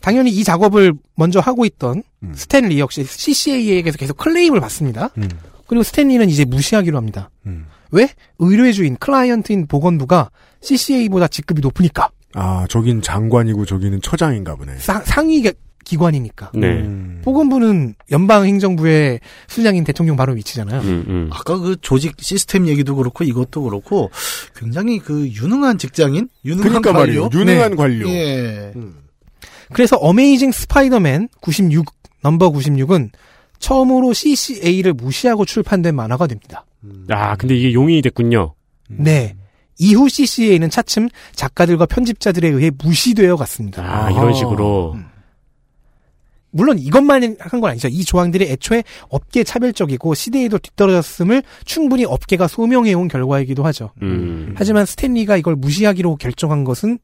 당연히 이 작업을 먼저 하고 있던 스탠리 역시 CCA에게서 계속 클레임을 받습니다. 음. 그리고 스탠리는 이제 무시하기로 합니다. 음. 왜? 의뢰 주인 클라이언트인 보건부가 CCA보다 직급이 높으니까 아, 저긴 장관이고 저기는 처장인가 보네. 사- 상위 기- 기관이니까. 네. 음. 보건부는 연방행정부의 순량인 대통령 바로 위치잖아요. 음, 음. 아까 그 조직 시스템 얘기도 그렇고 이것도 그렇고 굉장히 그 유능한 직장인, 유능한 그러니까 관료. 말이에요. 유능한 관료. 예. 그래서 어메이징 스파이더맨 96 넘버 96은 처음으로 CCA를 무시하고 출판된 만화가 됩니다. 아, 근데 이게 용인이 됐군요. 네. 이후 CCA는 차츰 작가들과 편집자들에 의해 무시되어 갔습니다. 아, 이런 식으로. 물론 이것만 한 건 아니죠. 이 조항들이 애초에 업계 차별적이고 시대에도 뒤떨어졌음을 충분히 업계가 소명해온 결과이기도 하죠. 음. 하지만 스탠리가 이걸 무시하기로 결정한 것은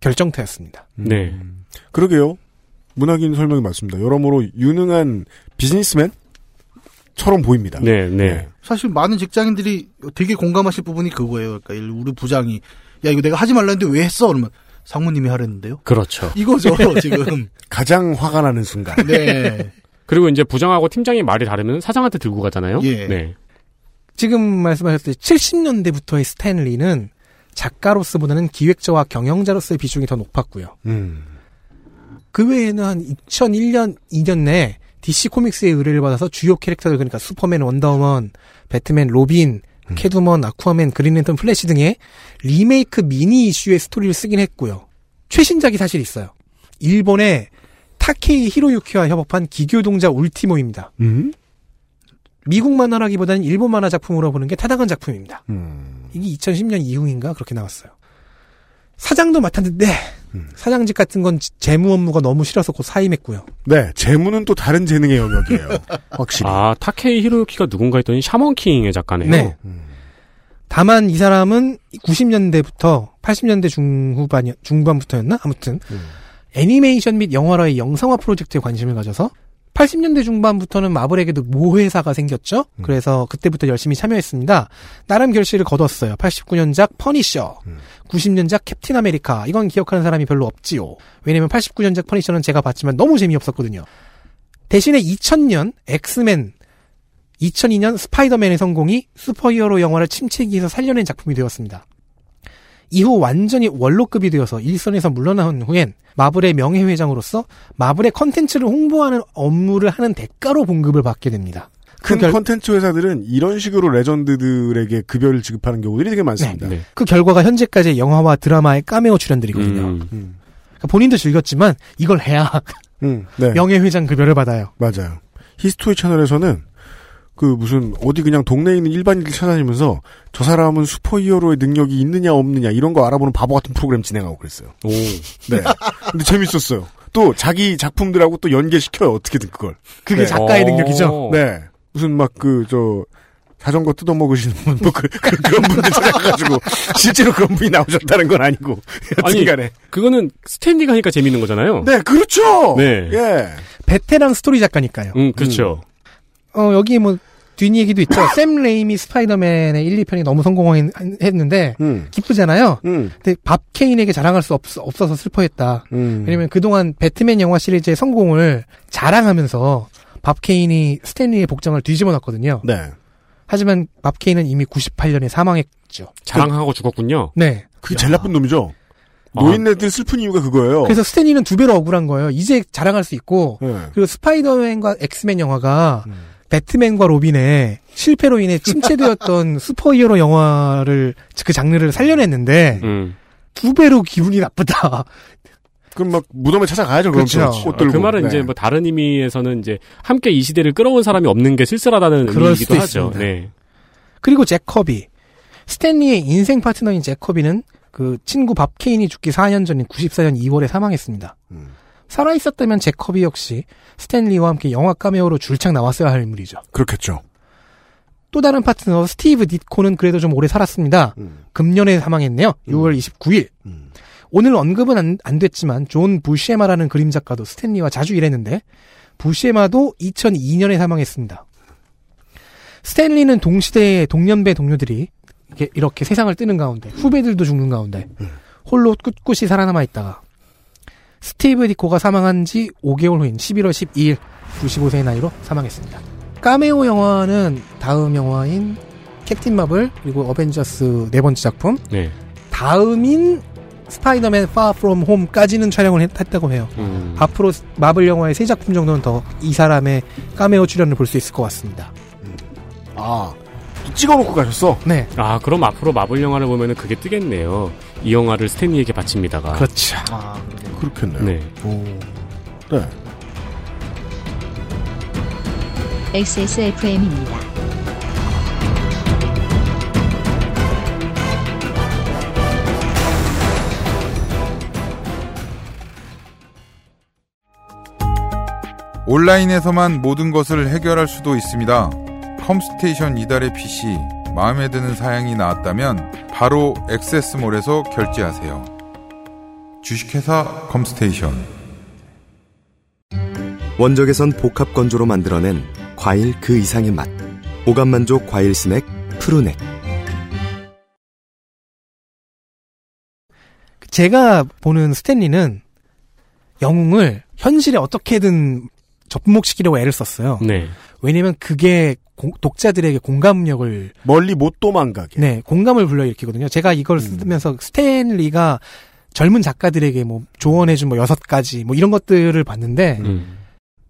결정타였습니다. 네. 그러게요. 문학인 설명이 맞습니다. 여러모로 유능한 비즈니스맨 처럼 보입니다. 네, 네. 사실 많은 직장인들이 되게 공감하실 부분이 그거예요. 그러니까 우리 부장이 야 이거 내가 하지 말라는데 왜 했어? 그러면 상무님이 하랬는데요. 그렇죠. 이거죠 [laughs] 지금. 가장 화가 나는 순간. 네. 그리고 이제 부장하고 팀장이 말이 다르면 사장한테 들고 가잖아요. 예. 네. 지금 말씀하셨듯이 70년대부터의 스탠리는 작가로서보다는 기획자와 경영자로서의 비중이 더 높았고요. 음. 그 외에는 한 2001년, 2년 내에 DC 코믹스의 의뢰를 받아서 주요 캐릭터들 그러니까 슈퍼맨, 원더우먼, 배트맨, 로빈, 캣우먼, 아쿠아맨, 그린랜턴, 플래시 등의 리메이크 미니 이슈의 스토리를 쓰긴 했고요. 최신작이 사실 있어요. 일본의 타케이 히로유키와 협업한 기교동자 울티모입니다. 음? 미국 만화라기보다는 일본 만화 작품으로 보는 게 타당한 작품입니다. 음. 이게 2010년 이후인가 그렇게 나왔어요. 사장도 맡았는데 사장직 같은 건 지- 재무 업무가 너무 싫어서 곧 사임했고요. 네, 재무는 또 다른 재능의 영역이에요. [laughs] 확실히. 아, 타케이 히로유키가 누군가 했더니 샤먼킹의 작가네요. 네. 다만 이 사람은 90년대부터 80년대 중후반 중반부터였나 아무튼 애니메이션 및 영화라의 영상화 프로젝트에 관심을 가져서 80년대 중반부터는 마블에게도 모회사가 생겼죠. 그래서 그때부터 열심히 참여했습니다. 나름 결실을 거뒀어요. 89년작 퍼니셔, 90년작 캡틴 아메리카. 이건 기억하는 사람이 별로 없지요. 왜냐면 89년작 퍼니셔는 제가 봤지만 너무 재미없었거든요. 대신에 2000년 엑스맨 2002년 스파이더맨의 성공이 슈퍼히어로 영화를 침체기에서 살려낸 작품이 되었습니다. 이후 완전히 원로급이 되어서 일선에서 물러나온 후엔 마블의 명예회장으로서 마블의 컨텐츠를 홍보하는 업무를 하는 대가로 봉급을 받게 됩니다. 그, 큰 결, 컨텐츠 회사들은 이런 식으로 레전드들에게 급여를 지급하는 경우들이 되게 많습니다. 네. 그 결과가 현재까지의 영화와 드라마의 까메오 출연들이거든요. 음. 그러니까 본인도 즐겼지만 이걸 해야 [laughs] 음, 네. 명예회장 급여를 받아요. 맞아요. 히스토리 채널에서는 그 무슨 어디 그냥 동네에 있는 일반인들 찾아다니면서 저 사람은 슈퍼히어로의 능력이 있느냐 없느냐 이런 거 알아보는 바보 같은 프로그램 진행하고 그랬어요. 오. 네. 근데 재밌었어요. 또 자기 작품들하고 또 연계시켜요. 어떻게든 그걸. 그게 네. 작가의 어. 능력이죠. 네. 무슨 막 그 저 자전거 뜯어먹으시는 [laughs] 분, 뭐, 그, 그, 런 분들 찾아가가지고, [laughs] 실제로 그런 분이 나오셨다는 건 아니고, [laughs] 아니, 여튼간에. 그거는 스탠리가 하니까 재밌는 거잖아요. 네, 그렇죠! 네. 예. 베테랑 스토리 작가니까요. 음, 그렇죠. 어, 여기 뭐, 뒷 얘기도 있죠. [coughs] 샘 레이미 스파이더맨의 1, 2편이 너무 성공했는데, 음, 기쁘잖아요. 음, 근데 밥 케인에게 자랑할 수 없, 없어서 슬퍼했다. 음. 왜냐면 그동안 배트맨 영화 시리즈의 성공을 자랑하면서 밥 케인이 스탠리의 복장을 뒤집어 놨거든요. 네. 하지만 밥 케인은 이미 98년에 사망했죠. 자랑하고 죽었군요. 네. 그게 제일 나쁜 놈이죠. 아. 노인네들 슬픈 이유가 그거예요. 그래서 스탠리는 두 배로 억울한 거예요. 이제 자랑할 수 있고, 예. 그리고 스파이더맨과 엑스맨 영화가 음. 배트맨과 로빈의 실패로 인해 침체되었던 [laughs] 슈퍼히어로 영화를 그 장르를 살려냈는데 음. 두 배로 기분이 나쁘다. 그럼 막 무덤에 찾아가야죠, 그렇죠. 들고. 그 말은 네. 이제 뭐 다른 의미에서는 이제 함께 이 시대를 끌어온 사람이 없는 게 쓸쓸하다는 그럴 의미이기도 수도 하죠. 있습니다. 네. 그리고 잭 커비. 스탠리의 인생 파트너인 잭 커비는 그 친구 밥 케인이 죽기 4년 전인 94년 2월에 사망했습니다. 음. 살아있었다면 잭 커비 역시 스탠리와 함께 영화 카메오로 줄창 나왔어야 할 인물이죠. 그렇겠죠. 또 다른 파트너 스티브 딧코는 그래도 좀 오래 살았습니다. 음. 금년에 사망했네요. 6월 29일. 음. 오늘 언급은 안, 안 됐지만 존 부시에마라는 그림 작가도 스탠리와 자주 일했는데 부시에마도 2002년에 사망했습니다. 스탠리는 동시대의 동년배 동료들이 이렇게, 이렇게 세상을 뜨는 가운데 후배들도 죽는 가운데 홀로 꿋꿋이 살아남아 있다가 스티브 디코가 사망한 지 5개월 후인 11월 12일 95세의 나이로 사망했습니다. 까메오 영화는 다음 영화인 캡틴 마블 그리고 어벤져스 네 번째 작품 네. 다음인 스파이더맨 Far From Home까지는 촬영을 했, 다고 해요. 음. 앞으로 마블 영화의 세 작품 정도는 더 이 사람의 까메오 출연을 볼 수 있을 것 같습니다. 아, 찍어놓고 가셨어? 네, 아, 그럼 앞으로 마블 영화를 보면은 그게 뜨겠네요. 이 영화를 스탠리에게 바칩니다가. 그렇죠. 아, 그렇겠네요. 네. 오. 네. XSFM입니다. 온라인에서만 모든 것을 해결할 수도 있습니다. 컴스테이션 이달의 PC 마음에 드는 사양이 나왔다면 바로 액세스몰에서 결제하세요. 주식회사 컴스테이션 원적외선 복합 건조로 만들어낸 과일 그 이상의 맛. 오감 만족 과일 스낵 푸르넥. 제가 보는 스탠리는 영웅을 현실에 어떻게든 접목시키려고 애를 썼어요. 네. 왜냐면 그게 공- 독자들에게 공감력을 멀리 못 도망가게. 네 공감을 불러일으키거든요. 제가 이걸 음. 쓰면서 스탠리가 젊은 작가들에게 뭐 조언해준 뭐 여섯 가지 뭐 이런 것들을 봤는데 음.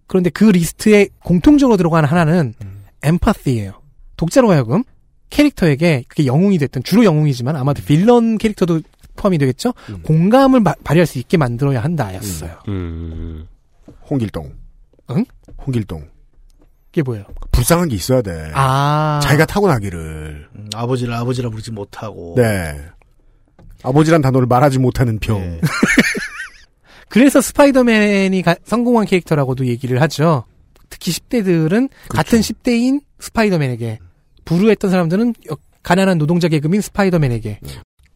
그런데 그 리스트에 공통적으로 들어가는 하나는 음. empathy예요. 독자로 하여금 캐릭터에게 그게 영웅이 됐든 주로 영웅이지만 아마도 빌런 캐릭터도 포함이 되겠죠. 음. 공감을 마- 발휘할 수 있게 만들어야 한다였어요. 음. 홍길동. 응? 홍길동. 그게 뭐예요? 불쌍한 게 있어야 돼. 아 자기가 타고나기를. 음, 아버지를 아버지라 부르지 못하고. 네. 아버지란 단어를 말하지 못하는 병. 네. [laughs] 그래서 스파이더맨이 가- 성공한 캐릭터라고도 얘기를 하죠. 특히 10대들은 같은 10대인 스파이더맨에게 부르했던 사람들은 여- 가난한 노동자 계급인 스파이더맨에게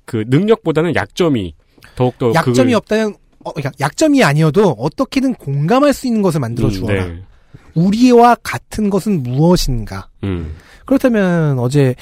그 능력보다는 약점이 더욱더 약점이 그걸- 없다면 어, 그러니까 약점이 아니어도 어떻게든 공감할 수 있는 것을 만들어 음, 주어라. 네. 우리와 같은 것은 무엇인가? 음. 그렇다면 어제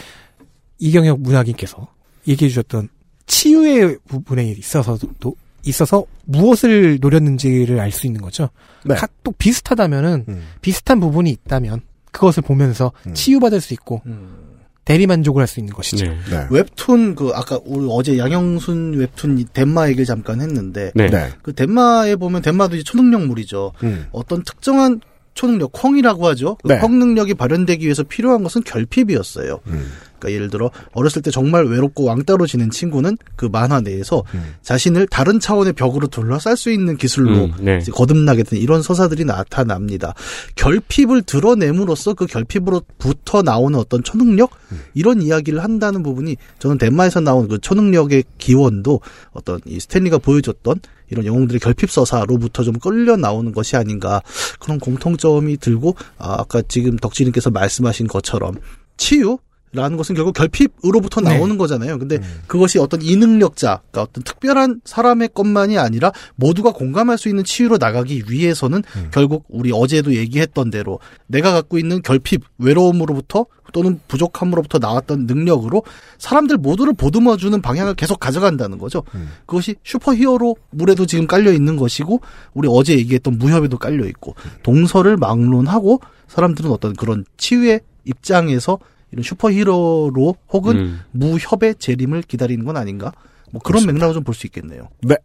이경혁 문학인께서 얘기해 주셨던 치유의 부분에 있어서도 있어서 무엇을 노렸는지를 알 수 있는 거죠. 네. 가- 또 비슷하다면은 음. 비슷한 부분이 있다면 그것을 보면서 음. 치유받을 수 있고 음. 대리 만족을 할 수 있는 것이죠. 네. 네. 웹툰 그 아까 우리 어제 양영순 웹툰 이 덴마 얘기를 잠깐 했는데 네. 네. 그 덴마에 보면 덴마도 이제 초능력물이죠. 음. 어떤 특정한 초능력 콩이라고 하죠. 그 네. 콩 능력이 발현되기 위해서 필요한 것은 결핍이었어요. 음. 그러니까 예를 들어 어렸을 때 정말 외롭고 왕따로 지낸 친구는 그 만화 내에서 음. 자신을 다른 차원의 벽으로 둘러쌀 수 있는 기술로 음, 네. 거듭나게 되는 이런 서사들이 나타납니다. 결핍을 드러냄으로써 그 결핍으로부터 나오는 어떤 초능력 이런 이야기를 한다는 부분이 저는 덴마에서 나온 그 초능력의 기원도 어떤 이 스탠리가 보여줬던 이런 영웅들의 결핍 서사로부터 좀 끌려 나오는 것이 아닌가 그런 공통점이 들고 아, 아까 지금 덕진님께서 말씀하신 것처럼 치유 라는 것은 결국 결핍으로부터 나오는 거잖아요. 근데 그것이 어떤 이능력자, 그러니까 어떤 특별한 사람의 것만이 아니라 모두가 공감할 수 있는 치유로 나가기 위해서는 결국 우리 어제도 얘기했던 대로 내가 갖고 있는 결핍, 외로움으로부터 또는 부족함으로부터 나왔던 능력으로 사람들 모두를 보듬어주는 방향을 계속 가져간다는 거죠. 그것이 슈퍼 히어로 물에도 지금 깔려 있는 것이고 우리 어제 얘기했던 무협에도 깔려 있고 동서를 막론하고 사람들은 어떤 그런 치유의 입장에서 이런 슈퍼히어로 혹은 음. 무협의 재림을 기다리는 건 아닌가? 뭐 그런 그렇습니다. 맥락을 좀 볼 수 있겠네요. 네.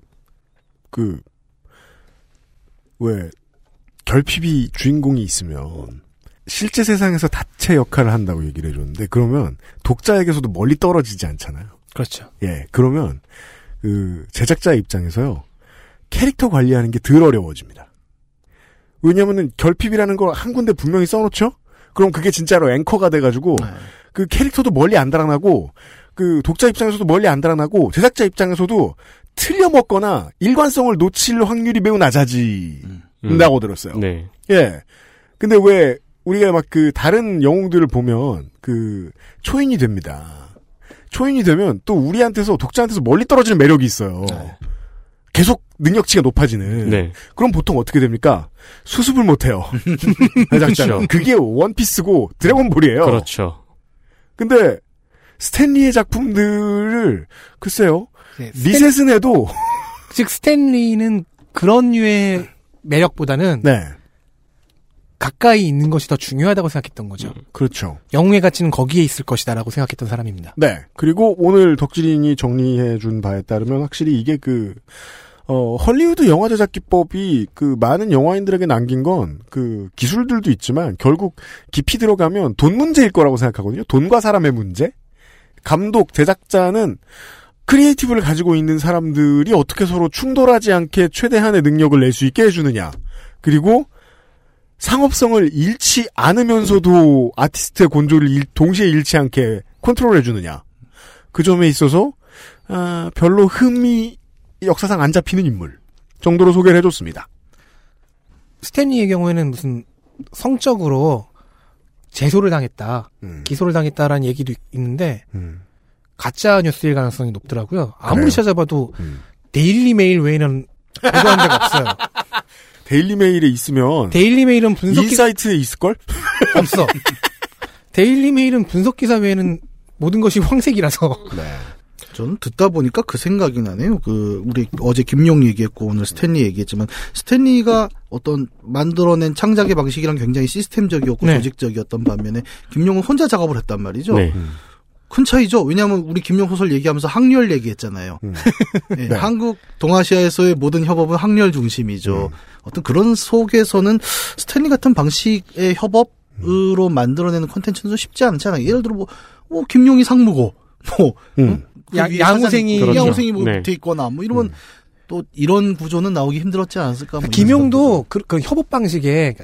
그, 왜, 결핍이 주인공이 있으면, 실제 세상에서 다체 역할을 한다고 얘기를 해줬는데, 그러면 독자에게서도 멀리 떨어지지 않잖아요. 그렇죠. 예, 그러면, 그, 제작자 입장에서요, 캐릭터 관리하는 게 덜 어려워집니다. 왜냐면은 결핍이라는 걸 한 군데 분명히 써놓죠? 그럼 그게 진짜로 앵커가 돼가지고, 그 캐릭터도 멀리 안 달아나고, 그 독자 입장에서도 멀리 안 달아나고, 제작자 입장에서도 틀려 먹거나 일관성을 놓칠 확률이 매우 낮아진다고 들었어요. 네. 예. 근데 왜 우리가 막 그 다른 영웅들을 보면 그 초인이 됩니다. 초인이 되면 또 우리한테서 독자한테서 멀리 떨어지는 매력이 있어요. 계속 능력치가 높아지는. 네. 그럼 보통 어떻게 됩니까? 수습을 못해요. [laughs] 제작자는. 그게 원피스고 드래곤볼이에요. 그렇죠. 근데 스탠리의 작품들을 글쎄요. 네, 리셋은 해도 [laughs] 즉 스탠리는 그런 류의 매력보다는 네. 가까이 있는 것이 더 중요하다고 생각했던 거죠. 그렇죠. 영웅의 가치는 거기에 있을 것이다라고 생각했던 사람입니다. 네. 그리고 오늘 덕질인이 정리해 준 바에 따르면 확실히 이게 그, 어, 헐리우드 영화 제작 기법이 그 많은 영화인들에게 남긴 건 그 기술들도 있지만 결국 깊이 들어가면 돈 문제일 거라고 생각하거든요. 돈과 사람의 문제. 감독, 제작자는 creative를 가지고 있는 사람들이 어떻게 서로 충돌하지 않게 최대한의 능력을 낼 수 있게 해주느냐. 그리고 상업성을 잃지 않으면서도 아티스트의 곤조를 잃- 동시에 잃지 않게 컨트롤 해주느냐. 그 점에 있어서 아, 별로 흠이 역사상 안 잡히는 인물 정도로 소개를 해줬습니다. 스탠리의 경우에는 무슨 성적으로 제소를 당했다, 음. 기소를 당했다라는 얘기도 있- 있는데 가짜 뉴스일 가능성이 높더라고요. 아무리 그래요? 찾아봐도 음. 데일리 메일 외에는 보도한 데가 없어요. [laughs] 데일리 메일에 있으면 데일리 메일은 분석 기 인사이트에 있을 걸? [laughs] 없어. 데일리 메일은 분석 기사 외에는 모든 것이 황색이라서. 저는 듣다 보니까 그 생각이 나네요. 그 우리 어제 김용 얘기했고 오늘 스탠리 얘기했지만 스탠리가 어떤 만들어낸 창작의 방식이랑 굉장히 시스템적이었고 네. 조직적이었던 반면에 김용은 혼자 작업을 했단 말이죠. 네. 큰 차이죠. 왜냐하면 우리 김용 소설 얘기하면서 학렬 얘기했잖아요. 예, [laughs] 네. 한국 동아시아에서의 모든 협업은 학렬 중심이죠. 어떤 그런 속에서는 스탠리 같은 방식의 협업으로 만들어내는 콘텐츠는 좀 쉽지 않잖아요. 예를 들어 뭐, 뭐 김용이 상무고 뭐 음. 그 야- 사장님, 그렇죠. 양호생이 뭐 네. 있거나 뭐 이러면 또 이런 구조는 나오기 힘들었지 않았을까? 뭐 김용도 그, 그 협업 방식에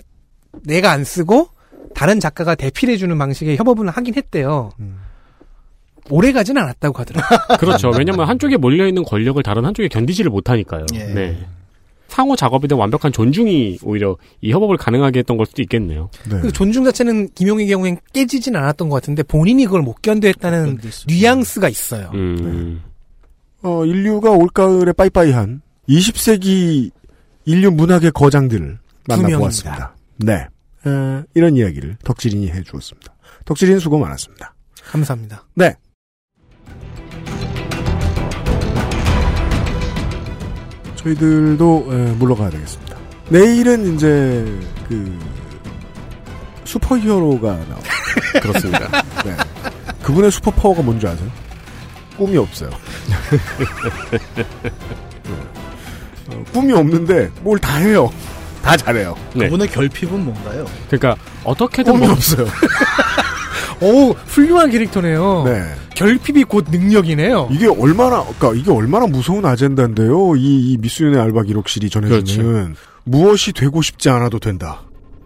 내가 안 쓰고 다른 작가가 대필해 주는 방식의 협업은 하긴 했대요. 오래 가진 않았다고 하더라고요. [laughs] 그렇죠. 왜냐면 한쪽에 몰려 있는 권력을 다른 한쪽에 견디지를 못하니까요. 예. 네. 상호 작업에 대한 완벽한 존중이 오히려 이 협업을 가능하게 했던 걸 수도 있겠네요. 네. 그 존중 자체는 김용의 경우엔 깨지진 않았던 것 같은데 본인이 그걸 못 견뎌했다는 뉘앙스가 있어요. 음. 어, 인류가 올가을에 빠이빠이한 20세기 인류 문학의 거장들을 만나보았습니다. 네. 어, 이런 이야기를 덕질인이 해주었습니다. 덕질인 수고 많았습니다. 감사합니다. 네. 저희들도 에, 물러가야 되겠습니다. 내일은 이제 그 슈퍼히어로가 나옵니다. [laughs] 그렇습니다. 네. 그분의 슈퍼파워가 뭔지 아세요? 꿈이 없어요. [laughs] 네. 어, 꿈이 없는데 뭘 다 해요. 다 잘해요. 네. 그분의 결핍은 뭔가요? 그러니까 어떻게든 꿈이 뭐 없어요. [laughs] 오 훌륭한 캐릭터네요. 네. 결핍이 곧 능력이네요. 이게 얼마나, 그니까 이게 얼마나 무서운 아젠다인데요. 이, 이 미스윤의 알바 기록실이 전해주는 무엇이 되고 싶지 않아도 된다.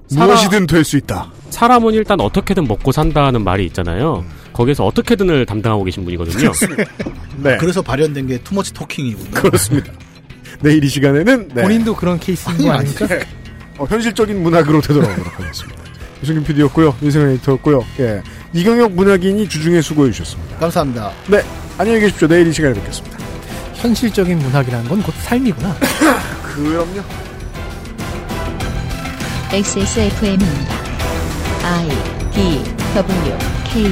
살아- 무엇이든 될 수 있다. 사람은 일단 어떻게든 먹고 산다는 말이 있잖아요. 거기서 어떻게든을 담당하고 계신 분이거든요. [laughs] 네. 그래서 발현된 게 투머치 토킹이군요. 그렇습니다. 내일 이 시간에는 네. 본인도 그런 케이스인 거 아닙니까? 어, 현실적인 문학으로 되돌아오도록 하겠습니다. 유승균 PD였고요. 윤세민 에디터였고요. 예. 이경혁 문학인이 주중에 수고해 주셨습니다. 감사합니다. 네. 안녕히 계십시오. 내일 이 시간에 뵙겠습니다. 현실적인 문학이라는 건 곧 삶이구나. [laughs] 그럼요. XSFM입니다. I D W K